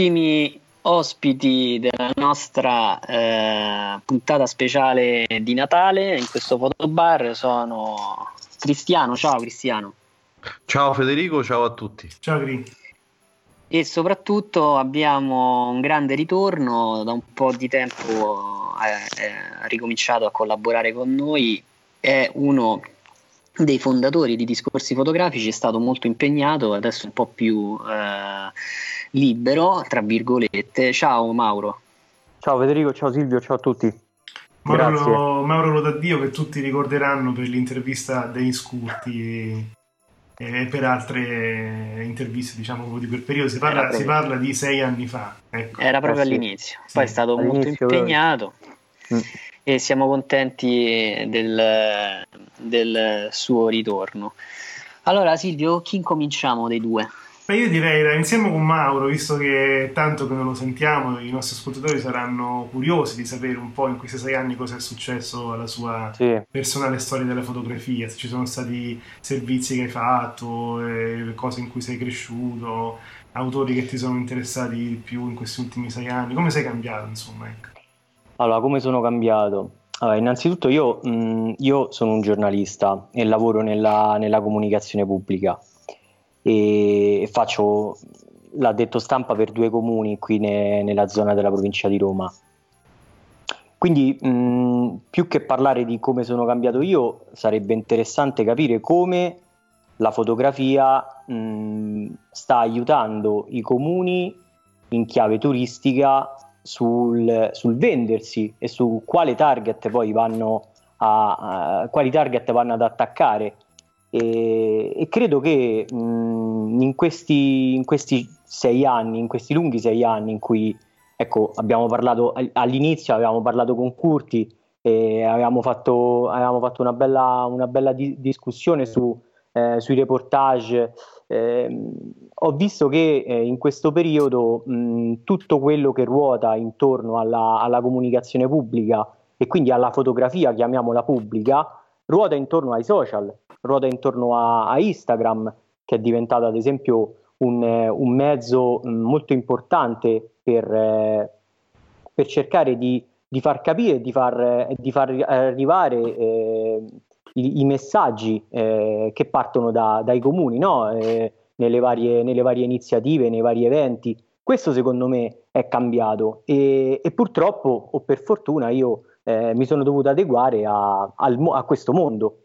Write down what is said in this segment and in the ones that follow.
Ultimi ospiti della nostra eh, puntata speciale di Natale in questo fotobar sono Cristiano. Ciao Cristiano. Ciao Federico, ciao a tutti. Ciao Cri. E soprattutto abbiamo un grande ritorno, da un po' di tempo ha ricominciato a collaborare con noi, è uno dei fondatori di Discorsi Fotografici, è stato molto impegnato, adesso un po' più... Eh, libero, tra virgolette. Ciao Mauro. Ciao Federico, ciao Silvio, ciao a tutti. Mauro, Mauro Lodaddio che tutti ricorderanno per l'intervista dei Scurti e, per altre interviste diciamo di quel periodo si parla, si parla di sei anni fa ecco. era proprio eh, all'inizio sì. poi è stato all'inizio molto impegnato mm. e siamo contenti del, del suo ritorno allora Silvio chi incominciamo dei due? Beh, io direi insieme con Mauro, visto che tanto che non lo sentiamo, i nostri ascoltatori saranno curiosi di sapere un po' in questi sei anni cosa è successo alla sua sì. personale storia della fotografia, se ci sono stati servizi che hai fatto, eh, cose in cui sei cresciuto, autori che ti sono interessati di più in questi ultimi sei anni, come sei cambiato insomma? Ecco. Allora, come sono cambiato? Allora, innanzitutto io, mh, io, sono un giornalista e lavoro nella, nella comunicazione pubblica e faccio l'addetto stampa per due comuni qui ne, nella zona della provincia di Roma. Quindi mh, più che parlare di come sono cambiato io, sarebbe interessante capire come la fotografia mh, sta aiutando i comuni in chiave turistica sul, sul, vendersi e su quale target poi vanno a, a quali target vanno ad attaccare e, e credo che mh, in, questi, in, questi, sei anni, in questi lunghi sei anni in cui ecco, abbiamo parlato all'inizio, avevamo parlato con Curti e avevamo fatto, avevamo fatto una bella, una bella di- discussione su, eh, sui reportage. Eh, ho visto che eh, in questo periodo mh, tutto quello che ruota intorno alla, alla comunicazione pubblica e quindi alla fotografia, chiamiamola pubblica, ruota intorno ai social, ruota intorno a, a Instagram, che è diventato ad esempio un, un mezzo mm, molto importante per, eh, per cercare di, di, far capire, di far, di far arrivare eh, i, i, messaggi eh, che partono da, dai comuni, no? Eh, nelle, varie, nelle, varie, iniziative, nei vari eventi. Questo secondo me è cambiato e, e purtroppo, o per fortuna, io eh, mi sono dovuto adeguare a, a questo mondo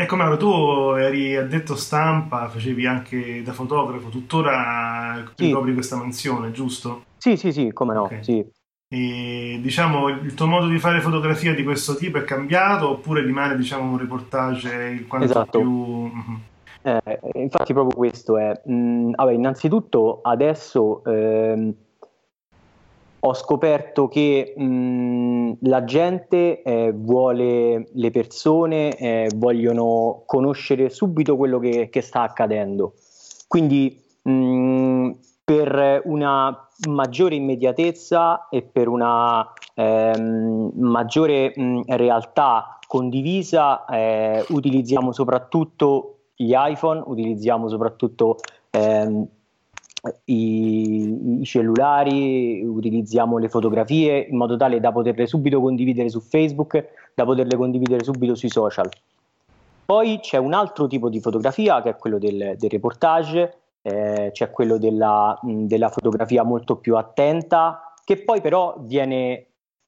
Ecco Mauro, tu eri addetto stampa, facevi anche da fotografo, tuttora sì. ricopri questa mansione, giusto? Sì, sì, sì, come no, okay. sì. E, diciamo, il tuo modo di fare fotografia di questo tipo è cambiato oppure rimane, diciamo, un reportage quanto esatto. più... Mm-hmm. Eh, infatti proprio questo è... Mm, vabbè, innanzitutto adesso... Ehm, ho scoperto che mh, la gente eh, vuole, le persone eh, vogliono conoscere subito quello che, che sta accadendo. Quindi mh, per una maggiore immediatezza e per una ehm, maggiore mh, realtà condivisa eh, utilizziamo soprattutto gli iPhone, utilizziamo soprattutto ehm, i, i, cellulari, utilizziamo le fotografie in modo tale da poterle subito condividere su Facebook, da poterle condividere subito sui social. Poi c'è un altro tipo di fotografia che è quello del, del reportage, eh, c'è quello della, mh, della fotografia molto più attenta, che poi però viene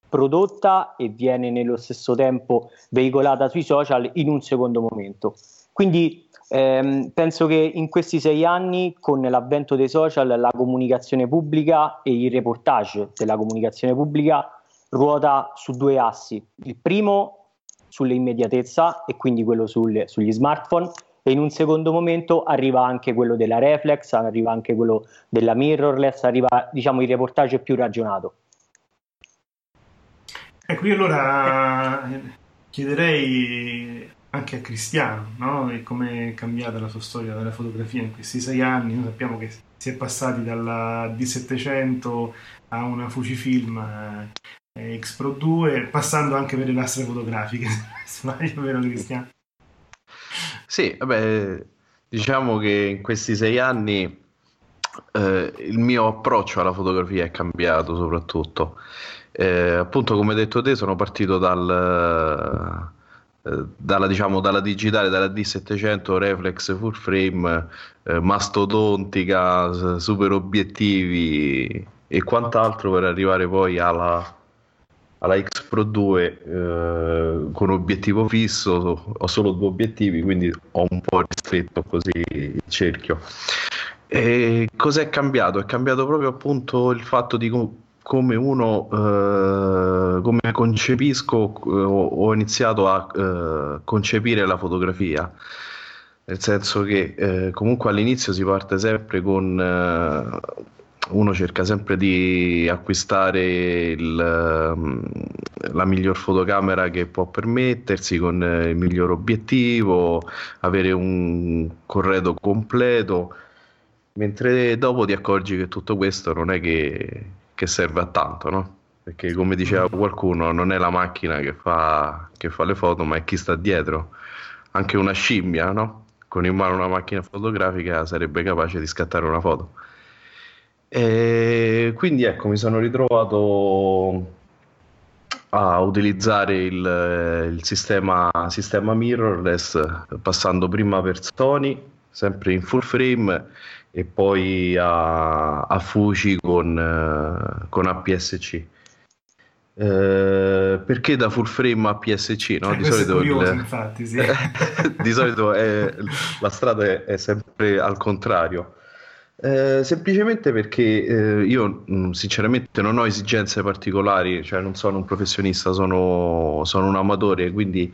prodotta e viene nello stesso tempo veicolata sui social in un secondo momento. Quindi ehm, penso che in questi sei anni, con l'avvento dei social, la comunicazione pubblica e il reportage della comunicazione pubblica ruota su due assi. Il primo sull'immediatezza e quindi quello sul, sugli smartphone e in un secondo momento arriva anche quello della reflex, arriva anche quello della mirrorless, arriva diciamo il reportage più ragionato. Ecco, io allora chiederei anche a Cristiano, no? E come è cambiata la sua storia della fotografia in questi sei anni. Noi sappiamo che si è passati dalla D700 a una Fujifilm eh, X Pro 2, passando anche per le lastre fotografiche. Sbaglio, vero Cristiano? Sì, vabbè, diciamo che in questi sei anni eh, il mio approccio alla fotografia è cambiato soprattutto. Eh, appunto, come hai detto te, sono partito dal, dalla, diciamo, dalla digitale, dalla D700 reflex full frame, eh, mastodontica, super obiettivi e quant'altro per arrivare poi alla, alla X Pro 2 eh, con obiettivo fisso. Ho solo due obiettivi, quindi ho un po' ristretto così il cerchio. E cos'è cambiato? È cambiato proprio appunto il fatto di come uno, eh, come concepisco, eh, ho iniziato a eh, concepire la fotografia. Nel senso che eh, comunque all'inizio si parte sempre con eh, uno cerca sempre di acquistare il, la miglior fotocamera che può permettersi con il miglior obiettivo, avere un corredo completo, mentre dopo ti accorgi che tutto questo non è che che serve a tanto, no? Perché come diceva mm. qualcuno, non è la macchina che fa, che fa le foto, ma è chi sta dietro. Anche una scimmia, no? Con in mano una macchina fotografica sarebbe capace di scattare una foto. E quindi ecco, mi sono ritrovato a utilizzare il, il sistema, sistema mirrorless passando prima per Sony, sempre in full frame e poi a, a Fuji con, uh, con APS-C. Uh, perché da full frame a PSC? No? Cioè, di, solito curioso, il... infatti, sì. di solito è, la strada è, è, sempre al contrario. Uh, semplicemente perché uh, io mm, sinceramente non ho esigenze particolari, cioè non sono un professionista, sono, sono un amatore, quindi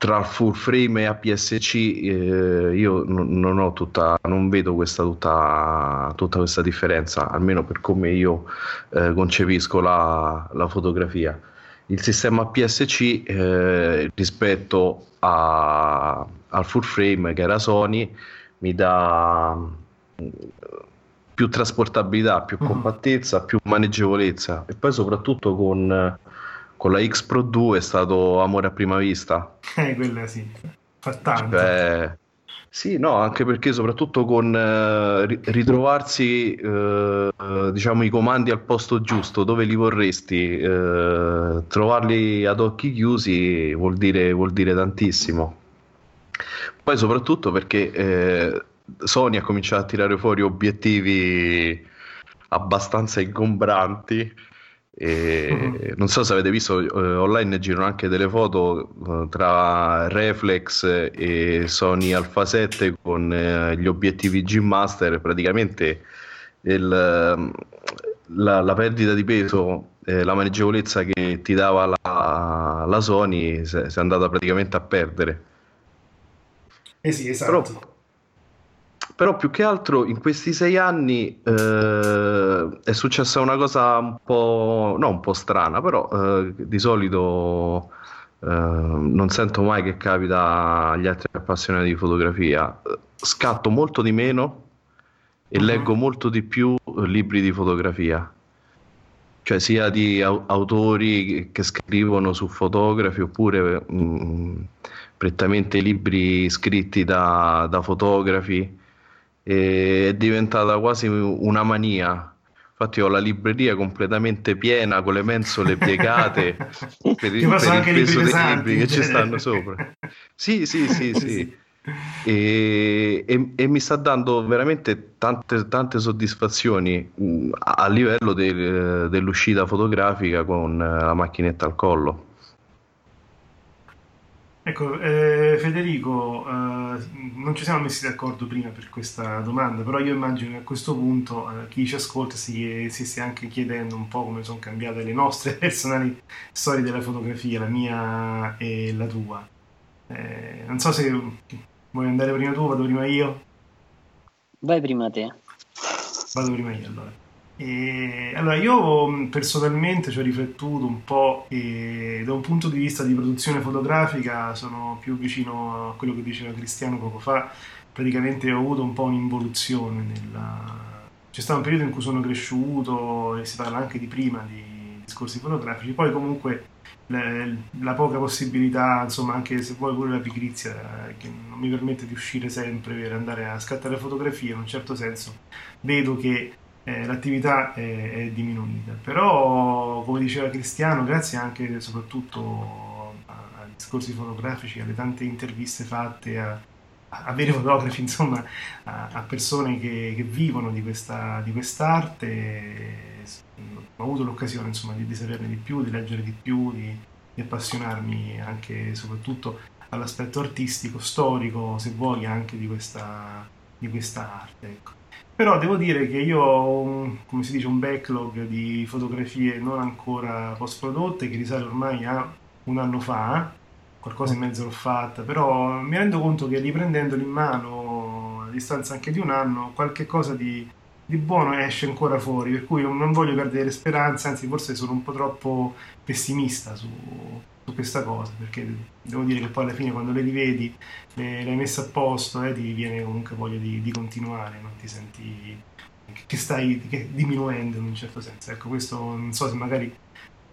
tra full frame e APS-C eh, io non, non, ho tutta, non vedo questa, tutta, tutta, questa differenza, almeno per come io eh, concepisco la, la, fotografia. Il sistema APS-C eh, rispetto a, al full frame che era Sony mi dà più trasportabilità, più mm-hmm. compattezza, più maneggevolezza e poi soprattutto con con la X Pro 2 è stato amore a prima vista. Eh, quella sì, fa tanto. Cioè, sì, no, anche perché soprattutto con eh, ritrovarsi eh, diciamo i comandi al posto giusto, dove li vorresti, eh, trovarli ad occhi chiusi vuol dire, vuol dire tantissimo. Poi soprattutto perché eh, Sony ha cominciato a tirare fuori obiettivi abbastanza ingombranti e uh-huh. Non so se avete visto, eh, online girano anche delle foto eh, tra Reflex e Sony Alpha 7 con eh, gli obiettivi G Master. Praticamente il, la, la, perdita di peso, la maneggevolezza che ti dava la, la Sony si è andata praticamente a perdere. Eh sì, esatto. Però, però più che altro in questi sei anni eh, è successa una cosa un po', no, un po' strana, però eh, di solito eh, non sento mai che capita agli altri appassionati di fotografia. Scatto molto di meno e uh-huh. leggo molto di più libri di fotografia. cioè sia di autori che scrivono su fotografi oppure mh, mm, prettamente libri scritti da, da fotografi. È diventata quasi una mania. Infatti ho la libreria completamente piena con le mensole piegate per, per il peso dei libri che ci stanno sopra. Sì, sì, sì, sì. E, e, e, mi sta dando veramente tante, tante soddisfazioni mh, a livello de, dell'uscita fotografica con la macchinetta al collo. Ecco, eh, Federico, eh, non ci siamo messi d'accordo prima per questa domanda, però io immagino che a questo punto eh, chi ci ascolta si, si, stia anche chiedendo un po' come sono cambiate le nostre personali storie della fotografia, la mia e la tua. Eh, non so se Vuoi andare prima tu, vado prima io? Vai prima te. Vado prima io allora. E, allora, io mm, personalmente ci ho riflettuto un po' e da un punto di vista di produzione fotografica sono più vicino a quello che diceva Cristiano poco fa. Praticamente ho avuto un po' un'involuzione nella... C'è stato un periodo in cui sono cresciuto e si parla anche di prima di discorsi fotografici, poi comunque le, la poca possibilità, insomma, anche se vuoi pure la pigrizia eh, che non mi permette di uscire sempre per andare a scattare fotografie, in un certo senso vedo che eh, l'attività è, è, diminuita. Però, come diceva Cristiano, grazie anche e soprattutto ai discorsi fotografici, alle tante interviste fatte a, a veri fotografi, insomma, a, a persone che, che, vivono di, questa, di quest'arte ho avuto l'occasione insomma, di, di, saperne di più, di leggere di più, di, di appassionarmi anche e soprattutto all'aspetto artistico, storico, se vuoi, anche di questa, di questa arte. Ecco. Però devo dire che io ho, un, come si dice, un backlog di fotografie non ancora post prodotte che risale ormai a un anno fa, qualcosa in mezzo l'ho fatta, però mi rendo conto che riprendendoli in mano a distanza anche di un anno, qualche cosa di, di buono esce ancora fuori, per cui non voglio perdere le speranze, anzi forse sono un po' troppo pessimista su, su questa cosa, perché devo dire che poi alla fine quando le rivedi, le, le hai messe a posto, eh, ti viene comunque voglia di, di continuare, non ti senti che stai che diminuendo in un certo senso. Ecco, questo non so se magari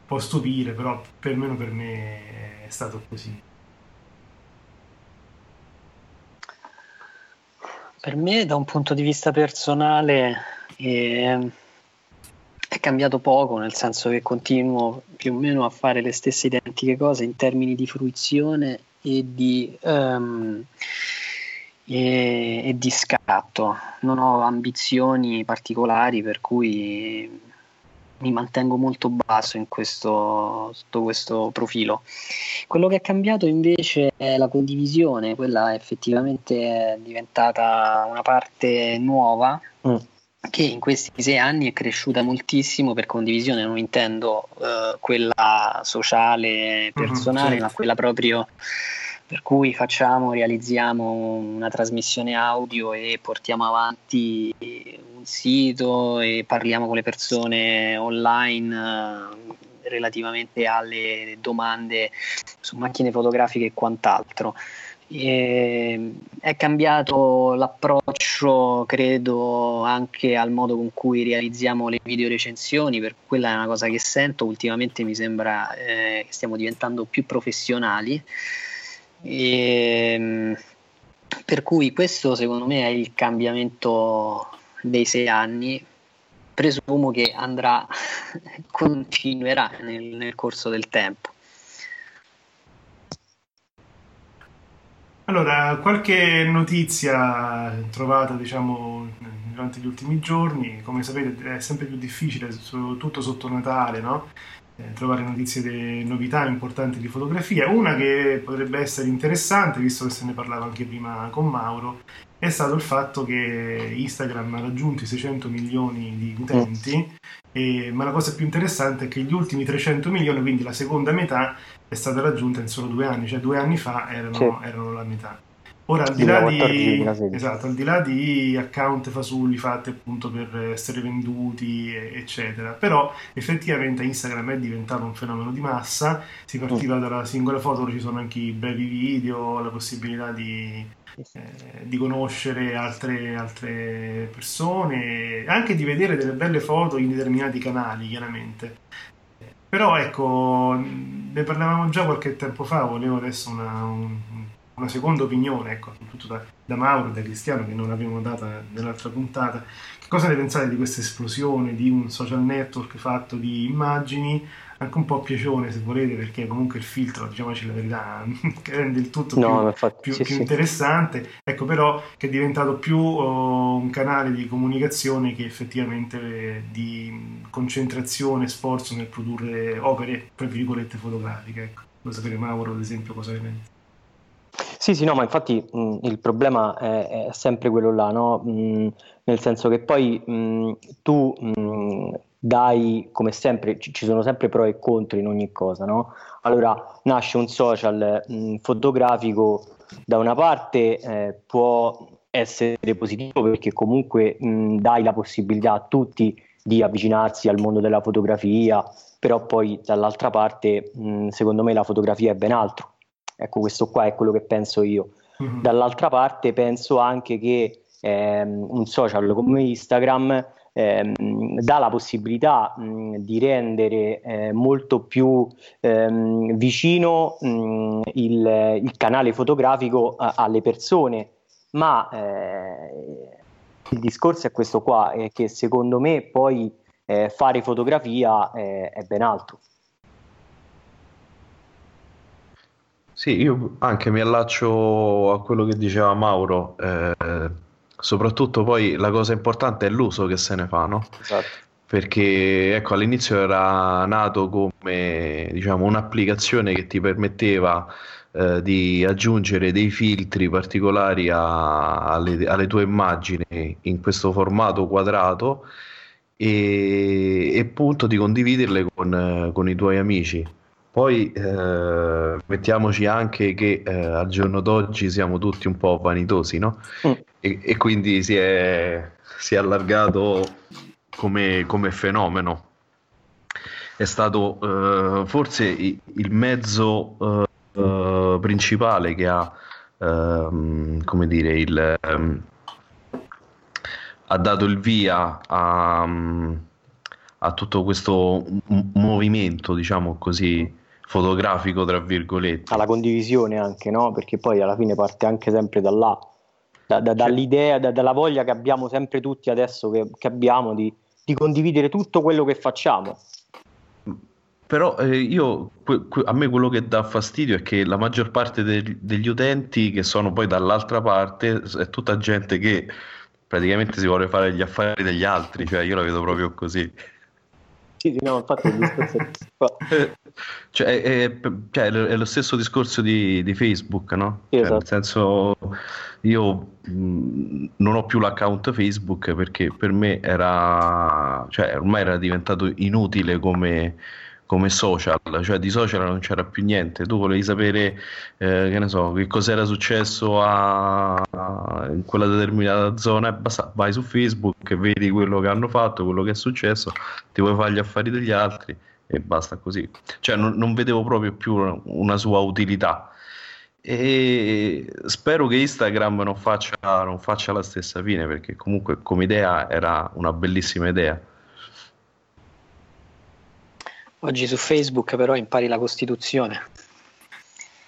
può stupire, però per almeno per me è stato così. Per me, da un punto di vista personale, eh, è cambiato poco, nel senso che continuo più o meno a fare le stesse identiche cose in termini di fruizione e di, um, e, e di scatto. Non ho ambizioni particolari, per cui mi mantengo molto basso in questo, sotto questo profilo. Quello che è cambiato invece è la condivisione, quella effettivamente è diventata una parte nuova mm. Che in questi sei anni è cresciuta moltissimo per condivisione, non intendo uh, quella sociale, mm-hmm, personale, mm-hmm, ma quella proprio per cui facciamo, realizziamo una trasmissione audio e portiamo avanti un sito e parliamo con le persone online eh, relativamente alle domande su macchine fotografiche e quant'altro. E è cambiato l'approccio, credo, anche al modo con cui realizziamo le video recensioni, per quella è una cosa che sento. Ultimamente mi sembra eh, che stiamo diventando più professionali e, ehm, per cui questo secondo me è il cambiamento dei sei anni. Presumo che andrà, continuerà nel, nel corso del tempo. Allora, qualche notizia trovata, diciamo, durante gli ultimi giorni, come sapete è sempre più difficile, soprattutto sotto Natale, no? eh, trovare notizie di novità importanti di fotografia. Una che potrebbe essere interessante, visto che se ne parlava anche prima con Mauro, è stato il fatto che Instagram ha raggiunto i 600 milioni di utenti, e, ma la cosa più interessante è che gli ultimi 300 milioni, quindi la seconda metà, è stata raggiunta in solo due anni, cioè due anni fa erano, sì. erano la metà. Ora, al di, là di, esatto, al di là di account fasulli fatti appunto per essere venduti, eccetera, però effettivamente Instagram è diventato un fenomeno di massa. Si partiva mm. dalla singola foto, ci sono anche i brevi video, la possibilità di, eh, di conoscere altre, altre persone, anche di vedere delle belle foto in determinati canali, chiaramente. Però ecco, ne parlavamo già qualche tempo fa, volevo adesso una, un, una seconda opinione, ecco, soprattutto da, da Mauro e da Cristiano che non l'abbiamo data nell'altra puntata. Che cosa ne pensate di questa esplosione di un social network fatto di immagini? Anche un po' piacione se volete, perché comunque il filtro, diciamoci la verità, rende il tutto no, più, infatti, più, sì, più sì. interessante. Ecco però che è diventato più oh, un canale di comunicazione che effettivamente eh, di concentrazione, sforzo nel produrre opere, tra virgolette, fotografiche. Ecco. Vuoi sapere Mauro, ad esempio, cosa ne pensi? Sì, sì, no, ma infatti mh, il problema è, è, sempre quello là, no? mh, nel senso che poi mh, tu dai, come sempre, ci, sono sempre pro e contro in ogni cosa, no? Allora, nasce un social fotografico, da una parte eh, può essere positivo perché comunque dai la possibilità a tutti di avvicinarsi al mondo della fotografia, però poi dall'altra parte, secondo me, la fotografia è ben altro Ecco, questo qua è quello che penso io. Mm-hmm. Dall'altra parte penso anche che ehm, un social come Instagram ehm, dà la possibilità mh, di rendere eh, molto più ehm, vicino mh, il, il, canale fotografico a, alle persone, ma eh, il discorso è questo qua, è che secondo me poi eh, fare fotografia è ben altro. Sì, io anche mi allaccio a quello che diceva Mauro, eh, soprattutto poi la cosa importante è l'uso che se ne fa, no? Esatto. Perché ecco, all'inizio era nato come diciamo, un'applicazione che ti permetteva eh, di aggiungere dei filtri particolari a, alle, alle, tue immagini in questo formato quadrato e, e appunto di condividerle con, con i tuoi amici. Poi eh, mettiamoci anche che eh, al giorno d'oggi siamo tutti un po' vanitosi, no? Mm. E, e, quindi si è, si è allargato come, come, fenomeno. È stato eh, forse il mezzo eh, principale che ha, ehm, come dire, il, ehm, ha dato il via a, a tutto questo movimento, diciamo così, fotografico, tra virgolette. Alla condivisione anche, no? Perché poi alla fine parte anche sempre da là, da, da, dall'idea, da, dalla voglia che abbiamo sempre tutti adesso che, che abbiamo di, di, condividere tutto quello che facciamo. Però eh, io, que, que, a me quello che dà fastidio è che la maggior parte de, degli utenti che sono poi dall'altra parte è tutta gente che praticamente si vuole fare gli affari degli altri, cioè io la vedo proprio così. Sì, sì, no, infatti il discorso è cioè, è, cioè, è, lo stesso discorso di, di Facebook, no? Sì, esatto. Cioè, nel senso, io mh, non ho più l'account Facebook perché per me era, cioè, ormai era diventato inutile come come social, cioè di social non c'era più niente, tu volevi sapere eh, che ne so, che cos'era successo a, a, in quella determinata zona e basta, vai su Facebook e vedi quello che hanno fatto, quello che è successo, ti vuoi fare gli affari degli altri e basta così. Cioè non, non vedevo proprio più una, una sua utilità e spero che Instagram non faccia, non faccia la stessa fine perché comunque come idea era una bellissima idea Oggi su Facebook però impari la Costituzione.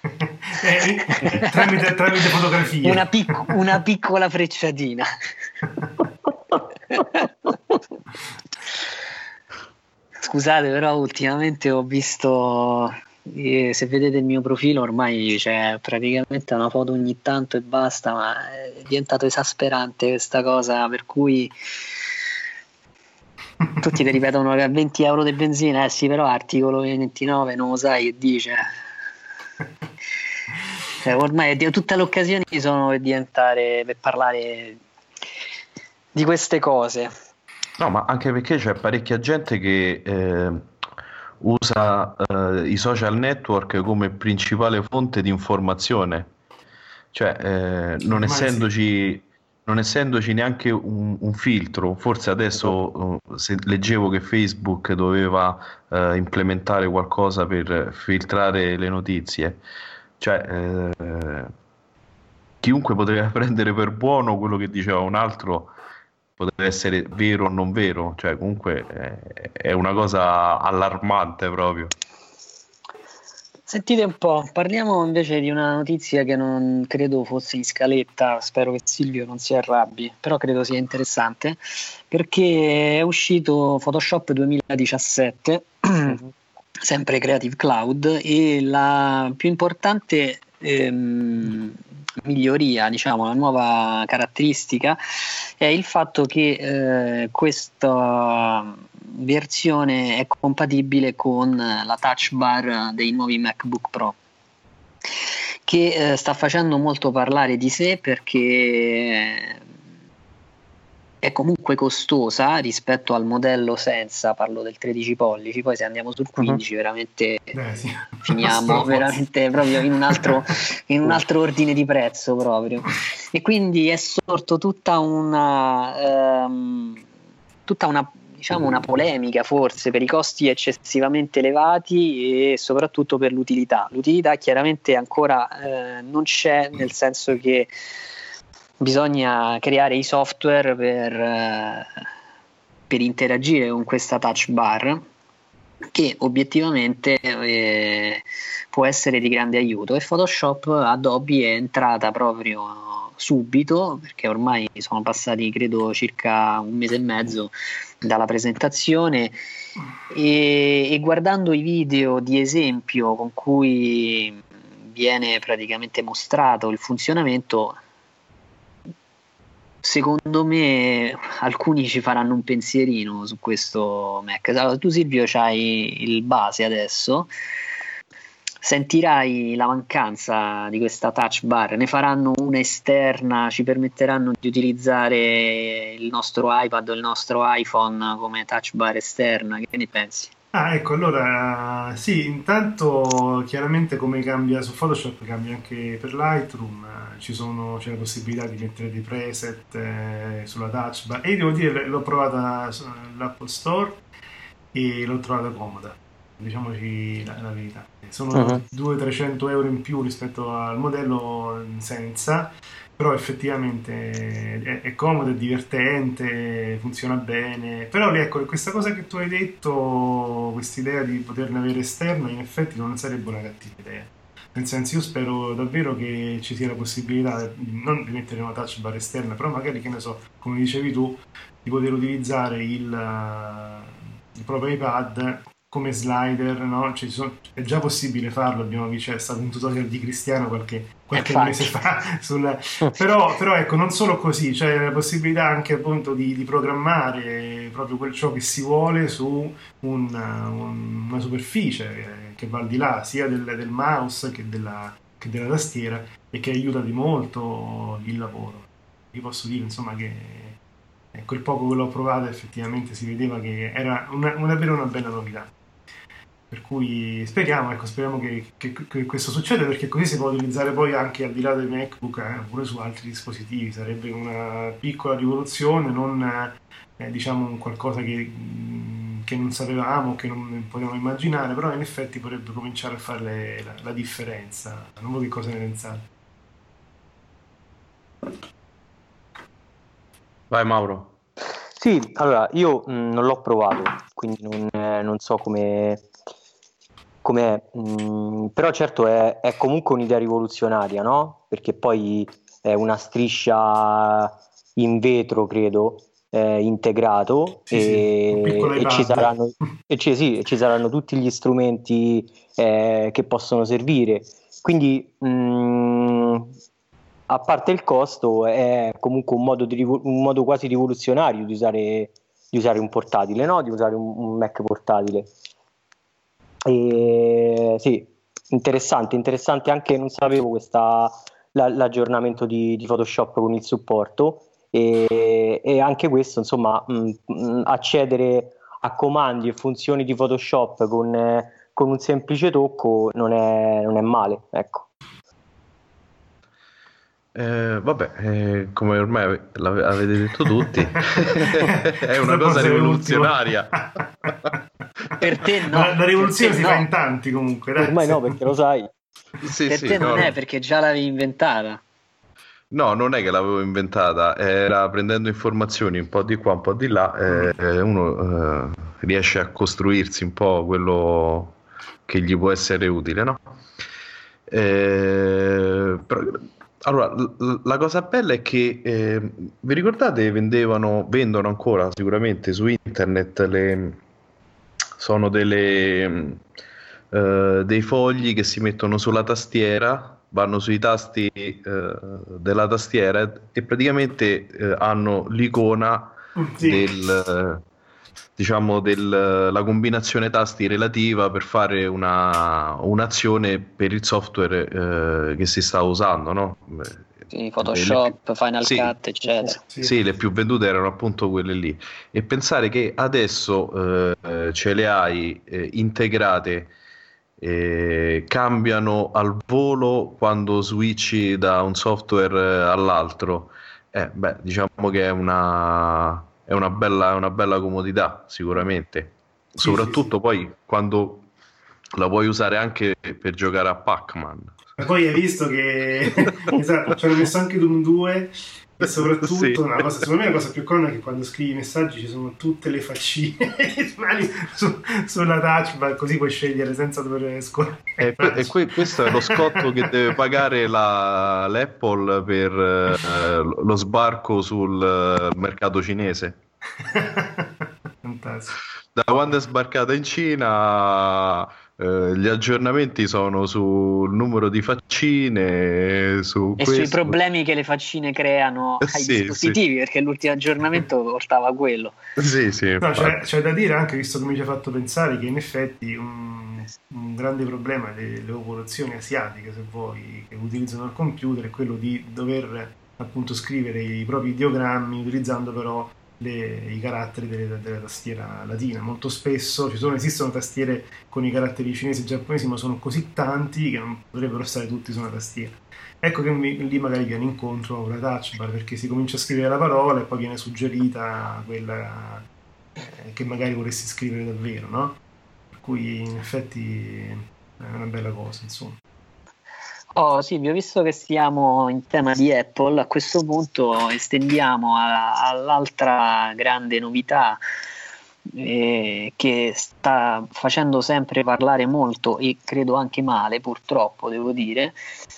eh, tramite, tramite, fotografie. Una, pic- una piccola frecciatina. Scusate, però ultimamente ho visto, eh, se vedete il mio profilo ormai c'è praticamente una foto ogni tanto e basta, ma è diventato esasperante questa cosa, per cui tutti ti ripetono che a 20 euro di benzina, eh sì, però articolo 29 non lo sai che dice. Cioè, ormai tutte le occasioni sono per diventare, per parlare di queste cose. No, ma anche perché c'è parecchia gente che eh, usa eh, i social network come principale fonte di informazione. Cioè, eh, non, essendoci, non, essendoci, neanche un, un, filtro, forse adesso se leggevo che Facebook doveva uh, implementare qualcosa per filtrare le notizie, cioè eh, chiunque poteva prendere per buono quello che diceva un altro poteva essere vero o non vero, cioè comunque è, è una cosa allarmante proprio. Sentite un po', parliamo invece di una notizia che non credo fosse in scaletta, spero che Silvio non si arrabbi, però credo sia interessante, perché è uscito Photoshop 2017, sempre Creative Cloud, e la più importante ehm, miglioria, diciamo, la nuova caratteristica è il fatto che eh, questa versione è compatibile con la touch bar dei nuovi MacBook Pro che eh, sta facendo molto parlare di sé perché è comunque costosa rispetto al modello senza, parlo del 13 pollici, poi se andiamo sul 15 uh-huh. veramente Beh, sì. finiamo veramente proprio in un, altro, in un, altro, ordine di prezzo proprio. E quindi è sorto tutta una, um, tutta una diciamo una polemica forse per i costi eccessivamente elevati e soprattutto per l'utilità. L'utilità chiaramente ancora eh, non c'è nel senso che bisogna creare i software per, eh, per interagire con questa touch bar che obiettivamente eh, può essere di grande aiuto. E Photoshop Adobe è entrata proprio subito perché ormai sono passati credo circa un mese e mezzo dalla presentazione. E, e guardando i video di esempio con cui viene praticamente mostrato il funzionamento secondo me alcuni ci faranno un pensierino su questo Mac. Allora, tu Silvio hai il base adesso, sentirai la mancanza di questa touch bar, ne faranno una esterna, ci permetteranno di utilizzare il nostro iPad o il nostro iPhone come touch bar esterna, che ne pensi? Ah, ecco, allora sì, intanto chiaramente come cambia su Photoshop cambia anche per Lightroom, sono, c'è la possibilità di mettere dei preset eh, sulla touch bar e devo dire l'ho provata sull'Apple Store e l'ho trovata comoda, diciamoci la, la verità. Sono uh-huh. 200-300 euro in più rispetto al modello senza, però effettivamente è, è comodo, è divertente, funziona bene. Però ecco, questa cosa che tu hai detto, questa idea di poterne avere esterna, in effetti non sarebbe una cattiva idea. Nel senso, io spero davvero che ci sia la possibilità non di mettere una touch bar esterna, però magari, che ne so, come dicevi tu, di poter utilizzare il, il proprio iPad come slider, no? Cioè, sono, è già possibile farlo, abbiamo visto, c'è stato un tutorial di Cristiano qualche, qualche mese fa, sul, però, però, ecco, non solo così, c'è la possibilità anche appunto di, di programmare proprio quel ciò che si vuole su un, un, una superficie che, va al di là sia del, del mouse che della, che della tastiera e che aiuta di molto il lavoro. Vi posso dire insomma che quel poco che l'ho provato effettivamente si vedeva che era una, una, davvero una bella novità. Per cui speriamo, ecco, speriamo che, che, che, questo succeda perché così si può utilizzare poi anche al di là dei MacBook, eh, pure su altri dispositivi. Sarebbe una piccola rivoluzione, non eh, diciamo un qualcosa che, mm, che, non sapevamo, che non potevamo immaginare, però in effetti potrebbe cominciare a fare la, la differenza. Non so che cosa ne pensate. Vai Mauro. Sì, allora io mh, mm, non l'ho provato, quindi non, eh, non so come mh, mm, però certo è, è, comunque un'idea rivoluzionaria, no? Perché poi è una striscia in vetro, credo, eh, integrato sì, e, sì, e, ci saranno, e, ci, sì, ci saranno, tutti gli strumenti eh, che possono servire. Quindi, mh, mm, a parte il costo, è comunque un modo, di, un modo quasi rivoluzionario di usare, di usare un portatile, no? di usare un, un Mac portatile. E, sì, interessante, interessante anche, non sapevo questa, la, l'aggiornamento di, di, Photoshop con il supporto e, e anche questo, insomma, mh, mm, mm, accedere a comandi e funzioni di Photoshop con, eh, con un semplice tocco non è, non è male, ecco. Eh, vabbè, eh, come ormai avete detto tutti, è una cosa rivoluzionaria. per te no. La, la rivoluzione si no. fa in tanti comunque. Dai. Ormai no, perché lo sai. Sì, per sì, te non no, è perché già l'avevi inventata. No, non è che l'avevo inventata, era prendendo informazioni un po' di qua, un po' di là, eh, uno eh, riesce a costruirsi un po' quello che gli può essere utile, no? Eh, però, allora, la cosa bella è che eh, vi ricordate vendevano, vendono ancora sicuramente su internet le, sono delle, eh, dei fogli che si mettono sulla tastiera, vanno sui tasti eh, della tastiera e praticamente eh, hanno l'icona Sì. del diciamo della combinazione tasti relativa per fare una, un'azione per il software eh, che si sta usando, no? Sì, Photoshop, Final Sì. Cut, eccetera. Sì. Sì, le più vendute erano appunto quelle lì. E pensare che adesso eh, ce le hai eh, integrate, eh, cambiano al volo quando switchi da un software eh, all'altro, eh, beh, diciamo che è una, è una bella, una bella comodità, sicuramente. Sì, Soprattutto poi quando la puoi usare anche per giocare a Pac-Man. Ma poi hai visto che esatto, ci hanno messo anche Doom 2 e soprattutto Sì. una cosa, secondo me la cosa più comoda è che quando scrivi i messaggi ci sono tutte le faccine su- sulla touch bar, così puoi scegliere senza dover scorrere. E, que- e que- questo è lo scotto che deve pagare la- l'Apple per eh, lo sbarco sul eh, mercato cinese. Fantastico. Da quando è sbarcata in Cina, eh, gli aggiornamenti sono sul numero di faccine, su E sui questo. problemi che le faccine creano ai Sì, dispositivi, perché l'ultimo aggiornamento portava a quello. Sì, sì, No, c'è, c'è da dire anche, visto che mi ci ha fatto pensare, che in effetti un, un grande problema delle popolazioni asiatiche, se vuoi, che utilizzano il computer è quello di dover appunto scrivere i propri ideogrammi utilizzando però le- i caratteri delle- della tastiera latina. Molto spesso ci sono, esistono tastiere con i caratteri cinesi e giapponesi, ma sono così tanti che non potrebbero stare tutti su una tastiera. Ecco che mi- lì magari viene incontro con la touch bar perché si comincia a scrivere la parola e poi viene suggerita quella eh, che magari vorresti scrivere davvero, no? Per cui in effetti è una bella cosa, insomma. Oh Silvio, visto che stiamo in tema di Apple, a questo punto estendiamo a- all'altra grande novità eh, che sta facendo sempre parlare molto e credo anche male, purtroppo devo dire,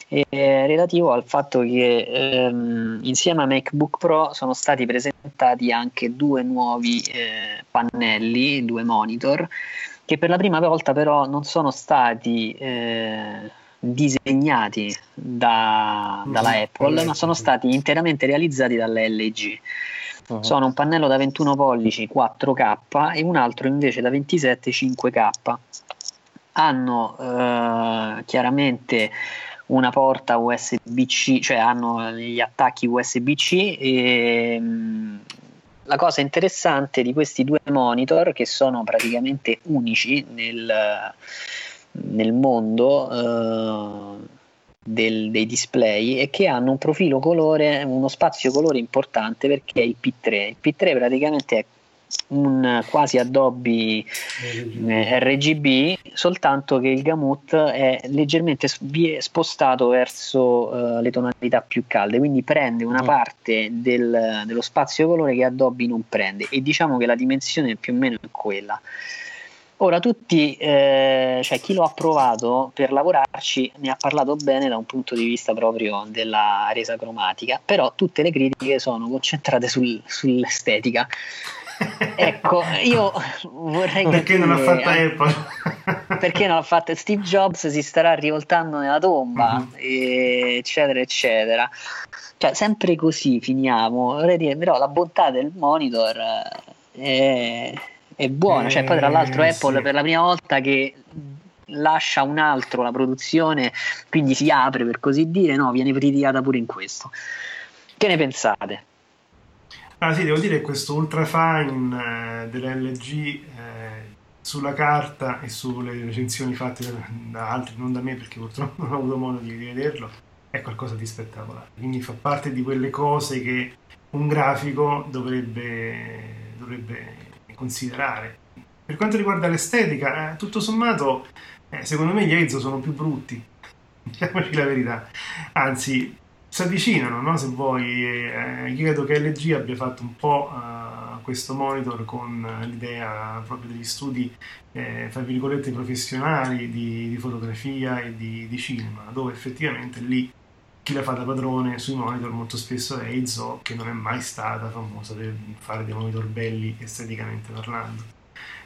è relativo al fatto che ehm, insieme a MacBook Pro sono stati presentati anche due nuovi eh, pannelli, due monitor, che per la prima volta però non sono stati eh, disegnati da- dalla Mhm, Apple, ma sono stati interamente realizzati dalla LG. Mhm. Sono un pannello da 21 pollici 4K e un altro invece da 27 5K. Hanno eh, chiaramente una porta USB-C, cioè hanno gli attacchi USB-C e mh, la cosa interessante di questi due monitor che sono praticamente unici nel, nel mondo eh, del- dei display è che hanno un profilo colore, uno spazio colore importante perché è il P3. Il P3 praticamente è un quasi Adobe eh, RGB, soltanto che il gamut è leggermente spostato verso eh, le tonalità più calde, quindi prende una Mm. parte del- dello spazio colore che Adobe non prende e diciamo che la dimensione più o meno è quella. Ora tutti, eh, cioè chi lo ha provato per lavorarci ne ha parlato bene da un punto di vista proprio della resa cromatica, però tutte le critiche sono concentrate sul- sull'estetica. Ecco, io vorrei Perché non l'ha capire- fatta Apple? perché non l'ha fatta Steve Jobs si starà rivoltando nella tomba Mhm. e- eccetera eccetera cioè sempre così finiamo Vorrei dire, però la bontà del monitor eh, è, è buona cioè poi tra l'altro Eh, Apple sì. per la prima volta che lascia un altro la produzione quindi si apre per così dire no viene criticata pure in questo che ne pensate? Ah sì, devo dire che questo ultra fine eh, dell'LG eh, sulla carta e sulle recensioni fatte da, da altri, non da me perché purtroppo non ho avuto modo di vederlo, è qualcosa di spettacolare. Quindi fa parte di quelle cose che un grafico dovrebbe, dovrebbe considerare. Per quanto riguarda l'estetica, eh, tutto sommato, eh, secondo me gli Eizo sono più brutti, diciamoci la verità. Anzi, si avvicinano, no? se vuoi. Eh, credo che LG abbia fatto un po' uh, questo monitor con l'idea proprio degli studi, eh, fra virgolette, professionali di, di fotografia e di, di, cinema, dove effettivamente lì chi la fa da padrone sui monitor molto spesso è Eizo, che non è mai stata famosa per fare dei monitor belli esteticamente parlando.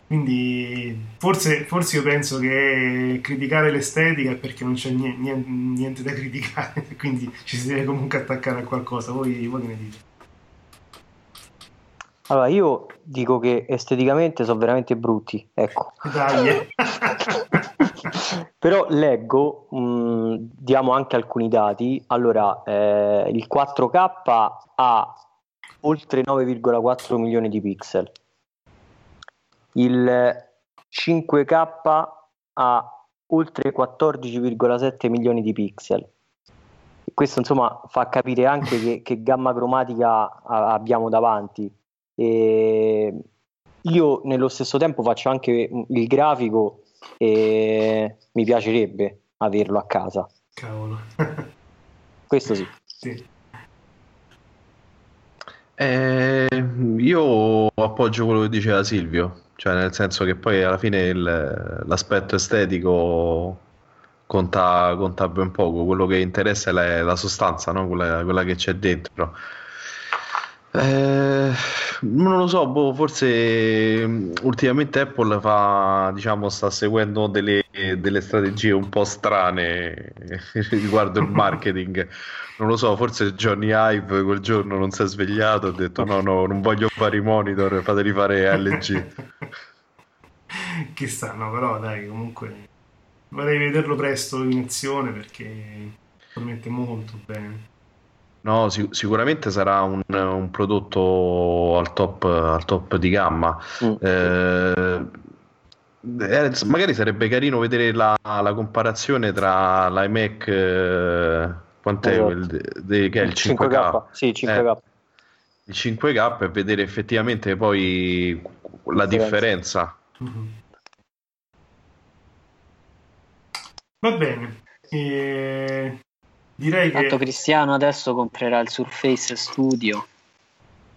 Quindi forse, forse, io penso che criticare l'estetica è perché non c'è niente, niente, da criticare, quindi ci si deve comunque attaccare a qualcosa. Voi, voi che ne dite? Allora, io dico che esteticamente sono veramente brutti, ecco. Dai. Però leggo, mh, mm, diamo anche alcuni dati. Allora, eh, il 4K ha oltre 9,4 milioni di pixel. Il 5K ha oltre 14,7 milioni di pixel. Questo insomma fa capire anche che, che gamma cromatica abbiamo davanti e io nello stesso tempo faccio anche il grafico e mi piacerebbe averlo a casa. Cavolo. Questo sì. sì. Eh, io appoggio quello che diceva Silvio, cioè nel senso che poi alla fine il, l'aspetto estetico conta, conta, ben poco, quello che interessa è la, la sostanza, no? quella, quella, che c'è dentro. Eh, non lo so, boh, forse mm, ultimamente Apple fa, diciamo, sta seguendo delle, delle strategie un po' strane riguardo il marketing. Non lo so, forse Johnny Ive quel giorno non si è svegliato e ha detto no, no, non voglio fare i monitor, fateli fare LG. Chissà, no, però dai, comunque vorrei vederlo presto in azione perché promette molto bene. No, sic- sicuramente sarà un, un prodotto al top, al top, di gamma. Mm. Eh, eh, magari sarebbe carino vedere la, la comparazione tra l'iMac, eh, quant'è esatto. quel de, de, che è il 5K? 5K. Sì, 5K. Eh, il 5K e vedere effettivamente poi la differenza. Mm-hmm. Va bene. E Direi Tanto che... Cristiano adesso comprerà il Surface Studio.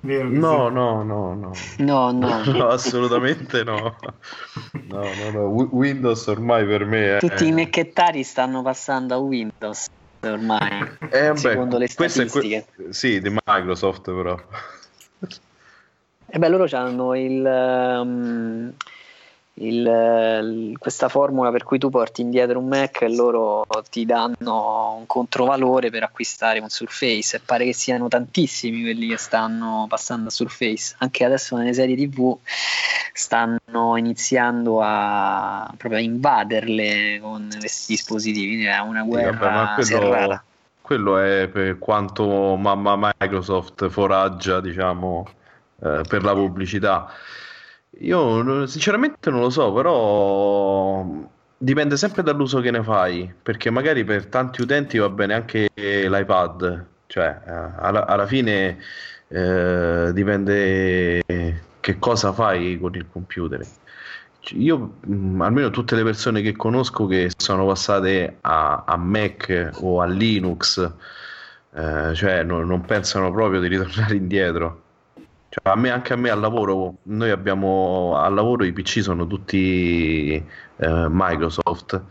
Vero no, no, no, no, no, no, no assolutamente no. no, no, no. Windows ormai per me è... Tutti i mecchettari stanno passando a Windows ormai, eh, secondo beh, le statistiche. Que- sì, di Microsoft però. E beh, loro hanno il... Um, il, questa formula per cui tu porti indietro un Mac e loro ti danno un controvalore per acquistare un Surface. E pare che siano tantissimi quelli che stanno passando a Surface. Anche adesso nelle serie tv stanno iniziando a proprio a invaderle con questi dispositivi. È una guerra sì, vabbè, quello, serrata. quello è per quanto mamma Microsoft foraggia diciamo eh, per la pubblicità io sinceramente non lo so, però dipende sempre dall'uso che ne fai, perché magari per tanti utenti va bene anche l'iPad, cioè eh, alla, alla fine eh, dipende che cosa fai con il computer. Io, mm, almeno tutte le persone che conosco che sono passate a, a Mac o a Linux, eh, cioè non, non pensano proprio di ritornare indietro. Cioè, a me, anche a me al lavoro, noi abbiamo al lavoro i PC sono tutti eh, Microsoft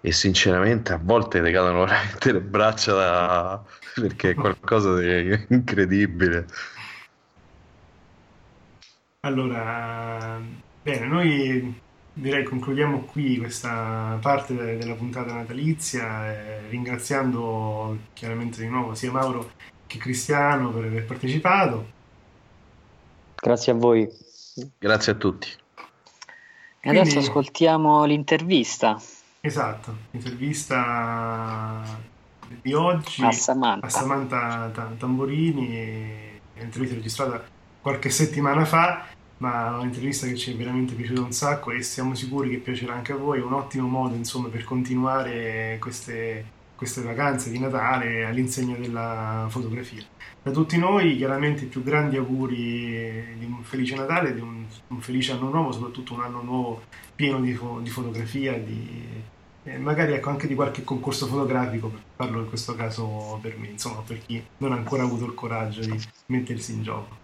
e sinceramente a volte le cadono veramente le braccia da... perché è qualcosa di incredibile. Allora, bene, noi direi concludiamo qui questa parte della puntata natalizia, eh, ringraziando chiaramente di nuovo sia Mauro che Cristiano per aver partecipato. Grazie a voi. Grazie a tutti. E adesso Quindi, ascoltiamo l'intervista. Esatto, l'intervista di oggi a Samantha, a Samantha Tamborini, un'intervista registrata qualche settimana fa, ma un'intervista che ci è veramente piaciuta un sacco e siamo sicuri che piacerà anche a voi, è un ottimo modo insomma per continuare queste queste vacanze di Natale all'insegna della fotografia. Da tutti noi chiaramente i più grandi auguri di un felice Natale, di un, un felice anno nuovo, soprattutto un anno nuovo pieno di, fo- di fotografia, di, eh, magari ecco, anche di qualche concorso fotografico, parlo in questo caso per me, insomma per chi non ha ancora avuto il coraggio di mettersi in gioco.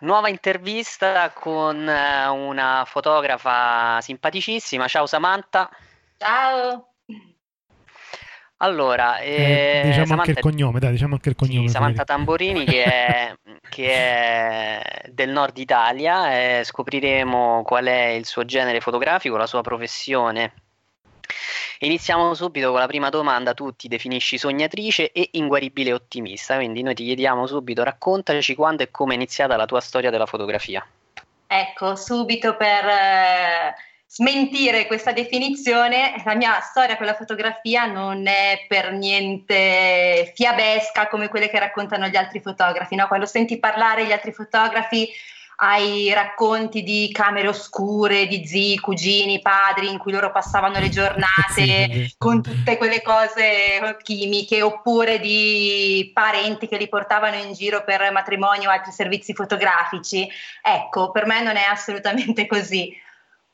Nuova intervista con eh, una fotografa simpaticissima. Ciao Samantha. Ciao. Allora, eh, eh, diciamo Samantha, anche il cognome, dai, diciamo anche il cognome. Sì, Samantha Tamborini che è, che è, del nord Italia, eh, scopriremo qual è il suo genere fotografico, la sua professione. Iniziamo subito con la prima domanda, tu ti definisci sognatrice e inguaribile ottimista, quindi noi ti chiediamo subito, raccontaci quando e come è iniziata la tua storia della fotografia. Ecco, subito per... Smentire questa definizione, la mia storia con la fotografia non è per niente fiabesca come quelle che raccontano gli altri fotografi. No? Quando senti parlare gli altri fotografi hai racconti di camere oscure, di zii, cugini, padri in cui loro passavano le giornate con tutte quelle cose chimiche, oppure di parenti che li portavano in giro per matrimonio o altri servizi fotografici. Ecco, per me non è assolutamente così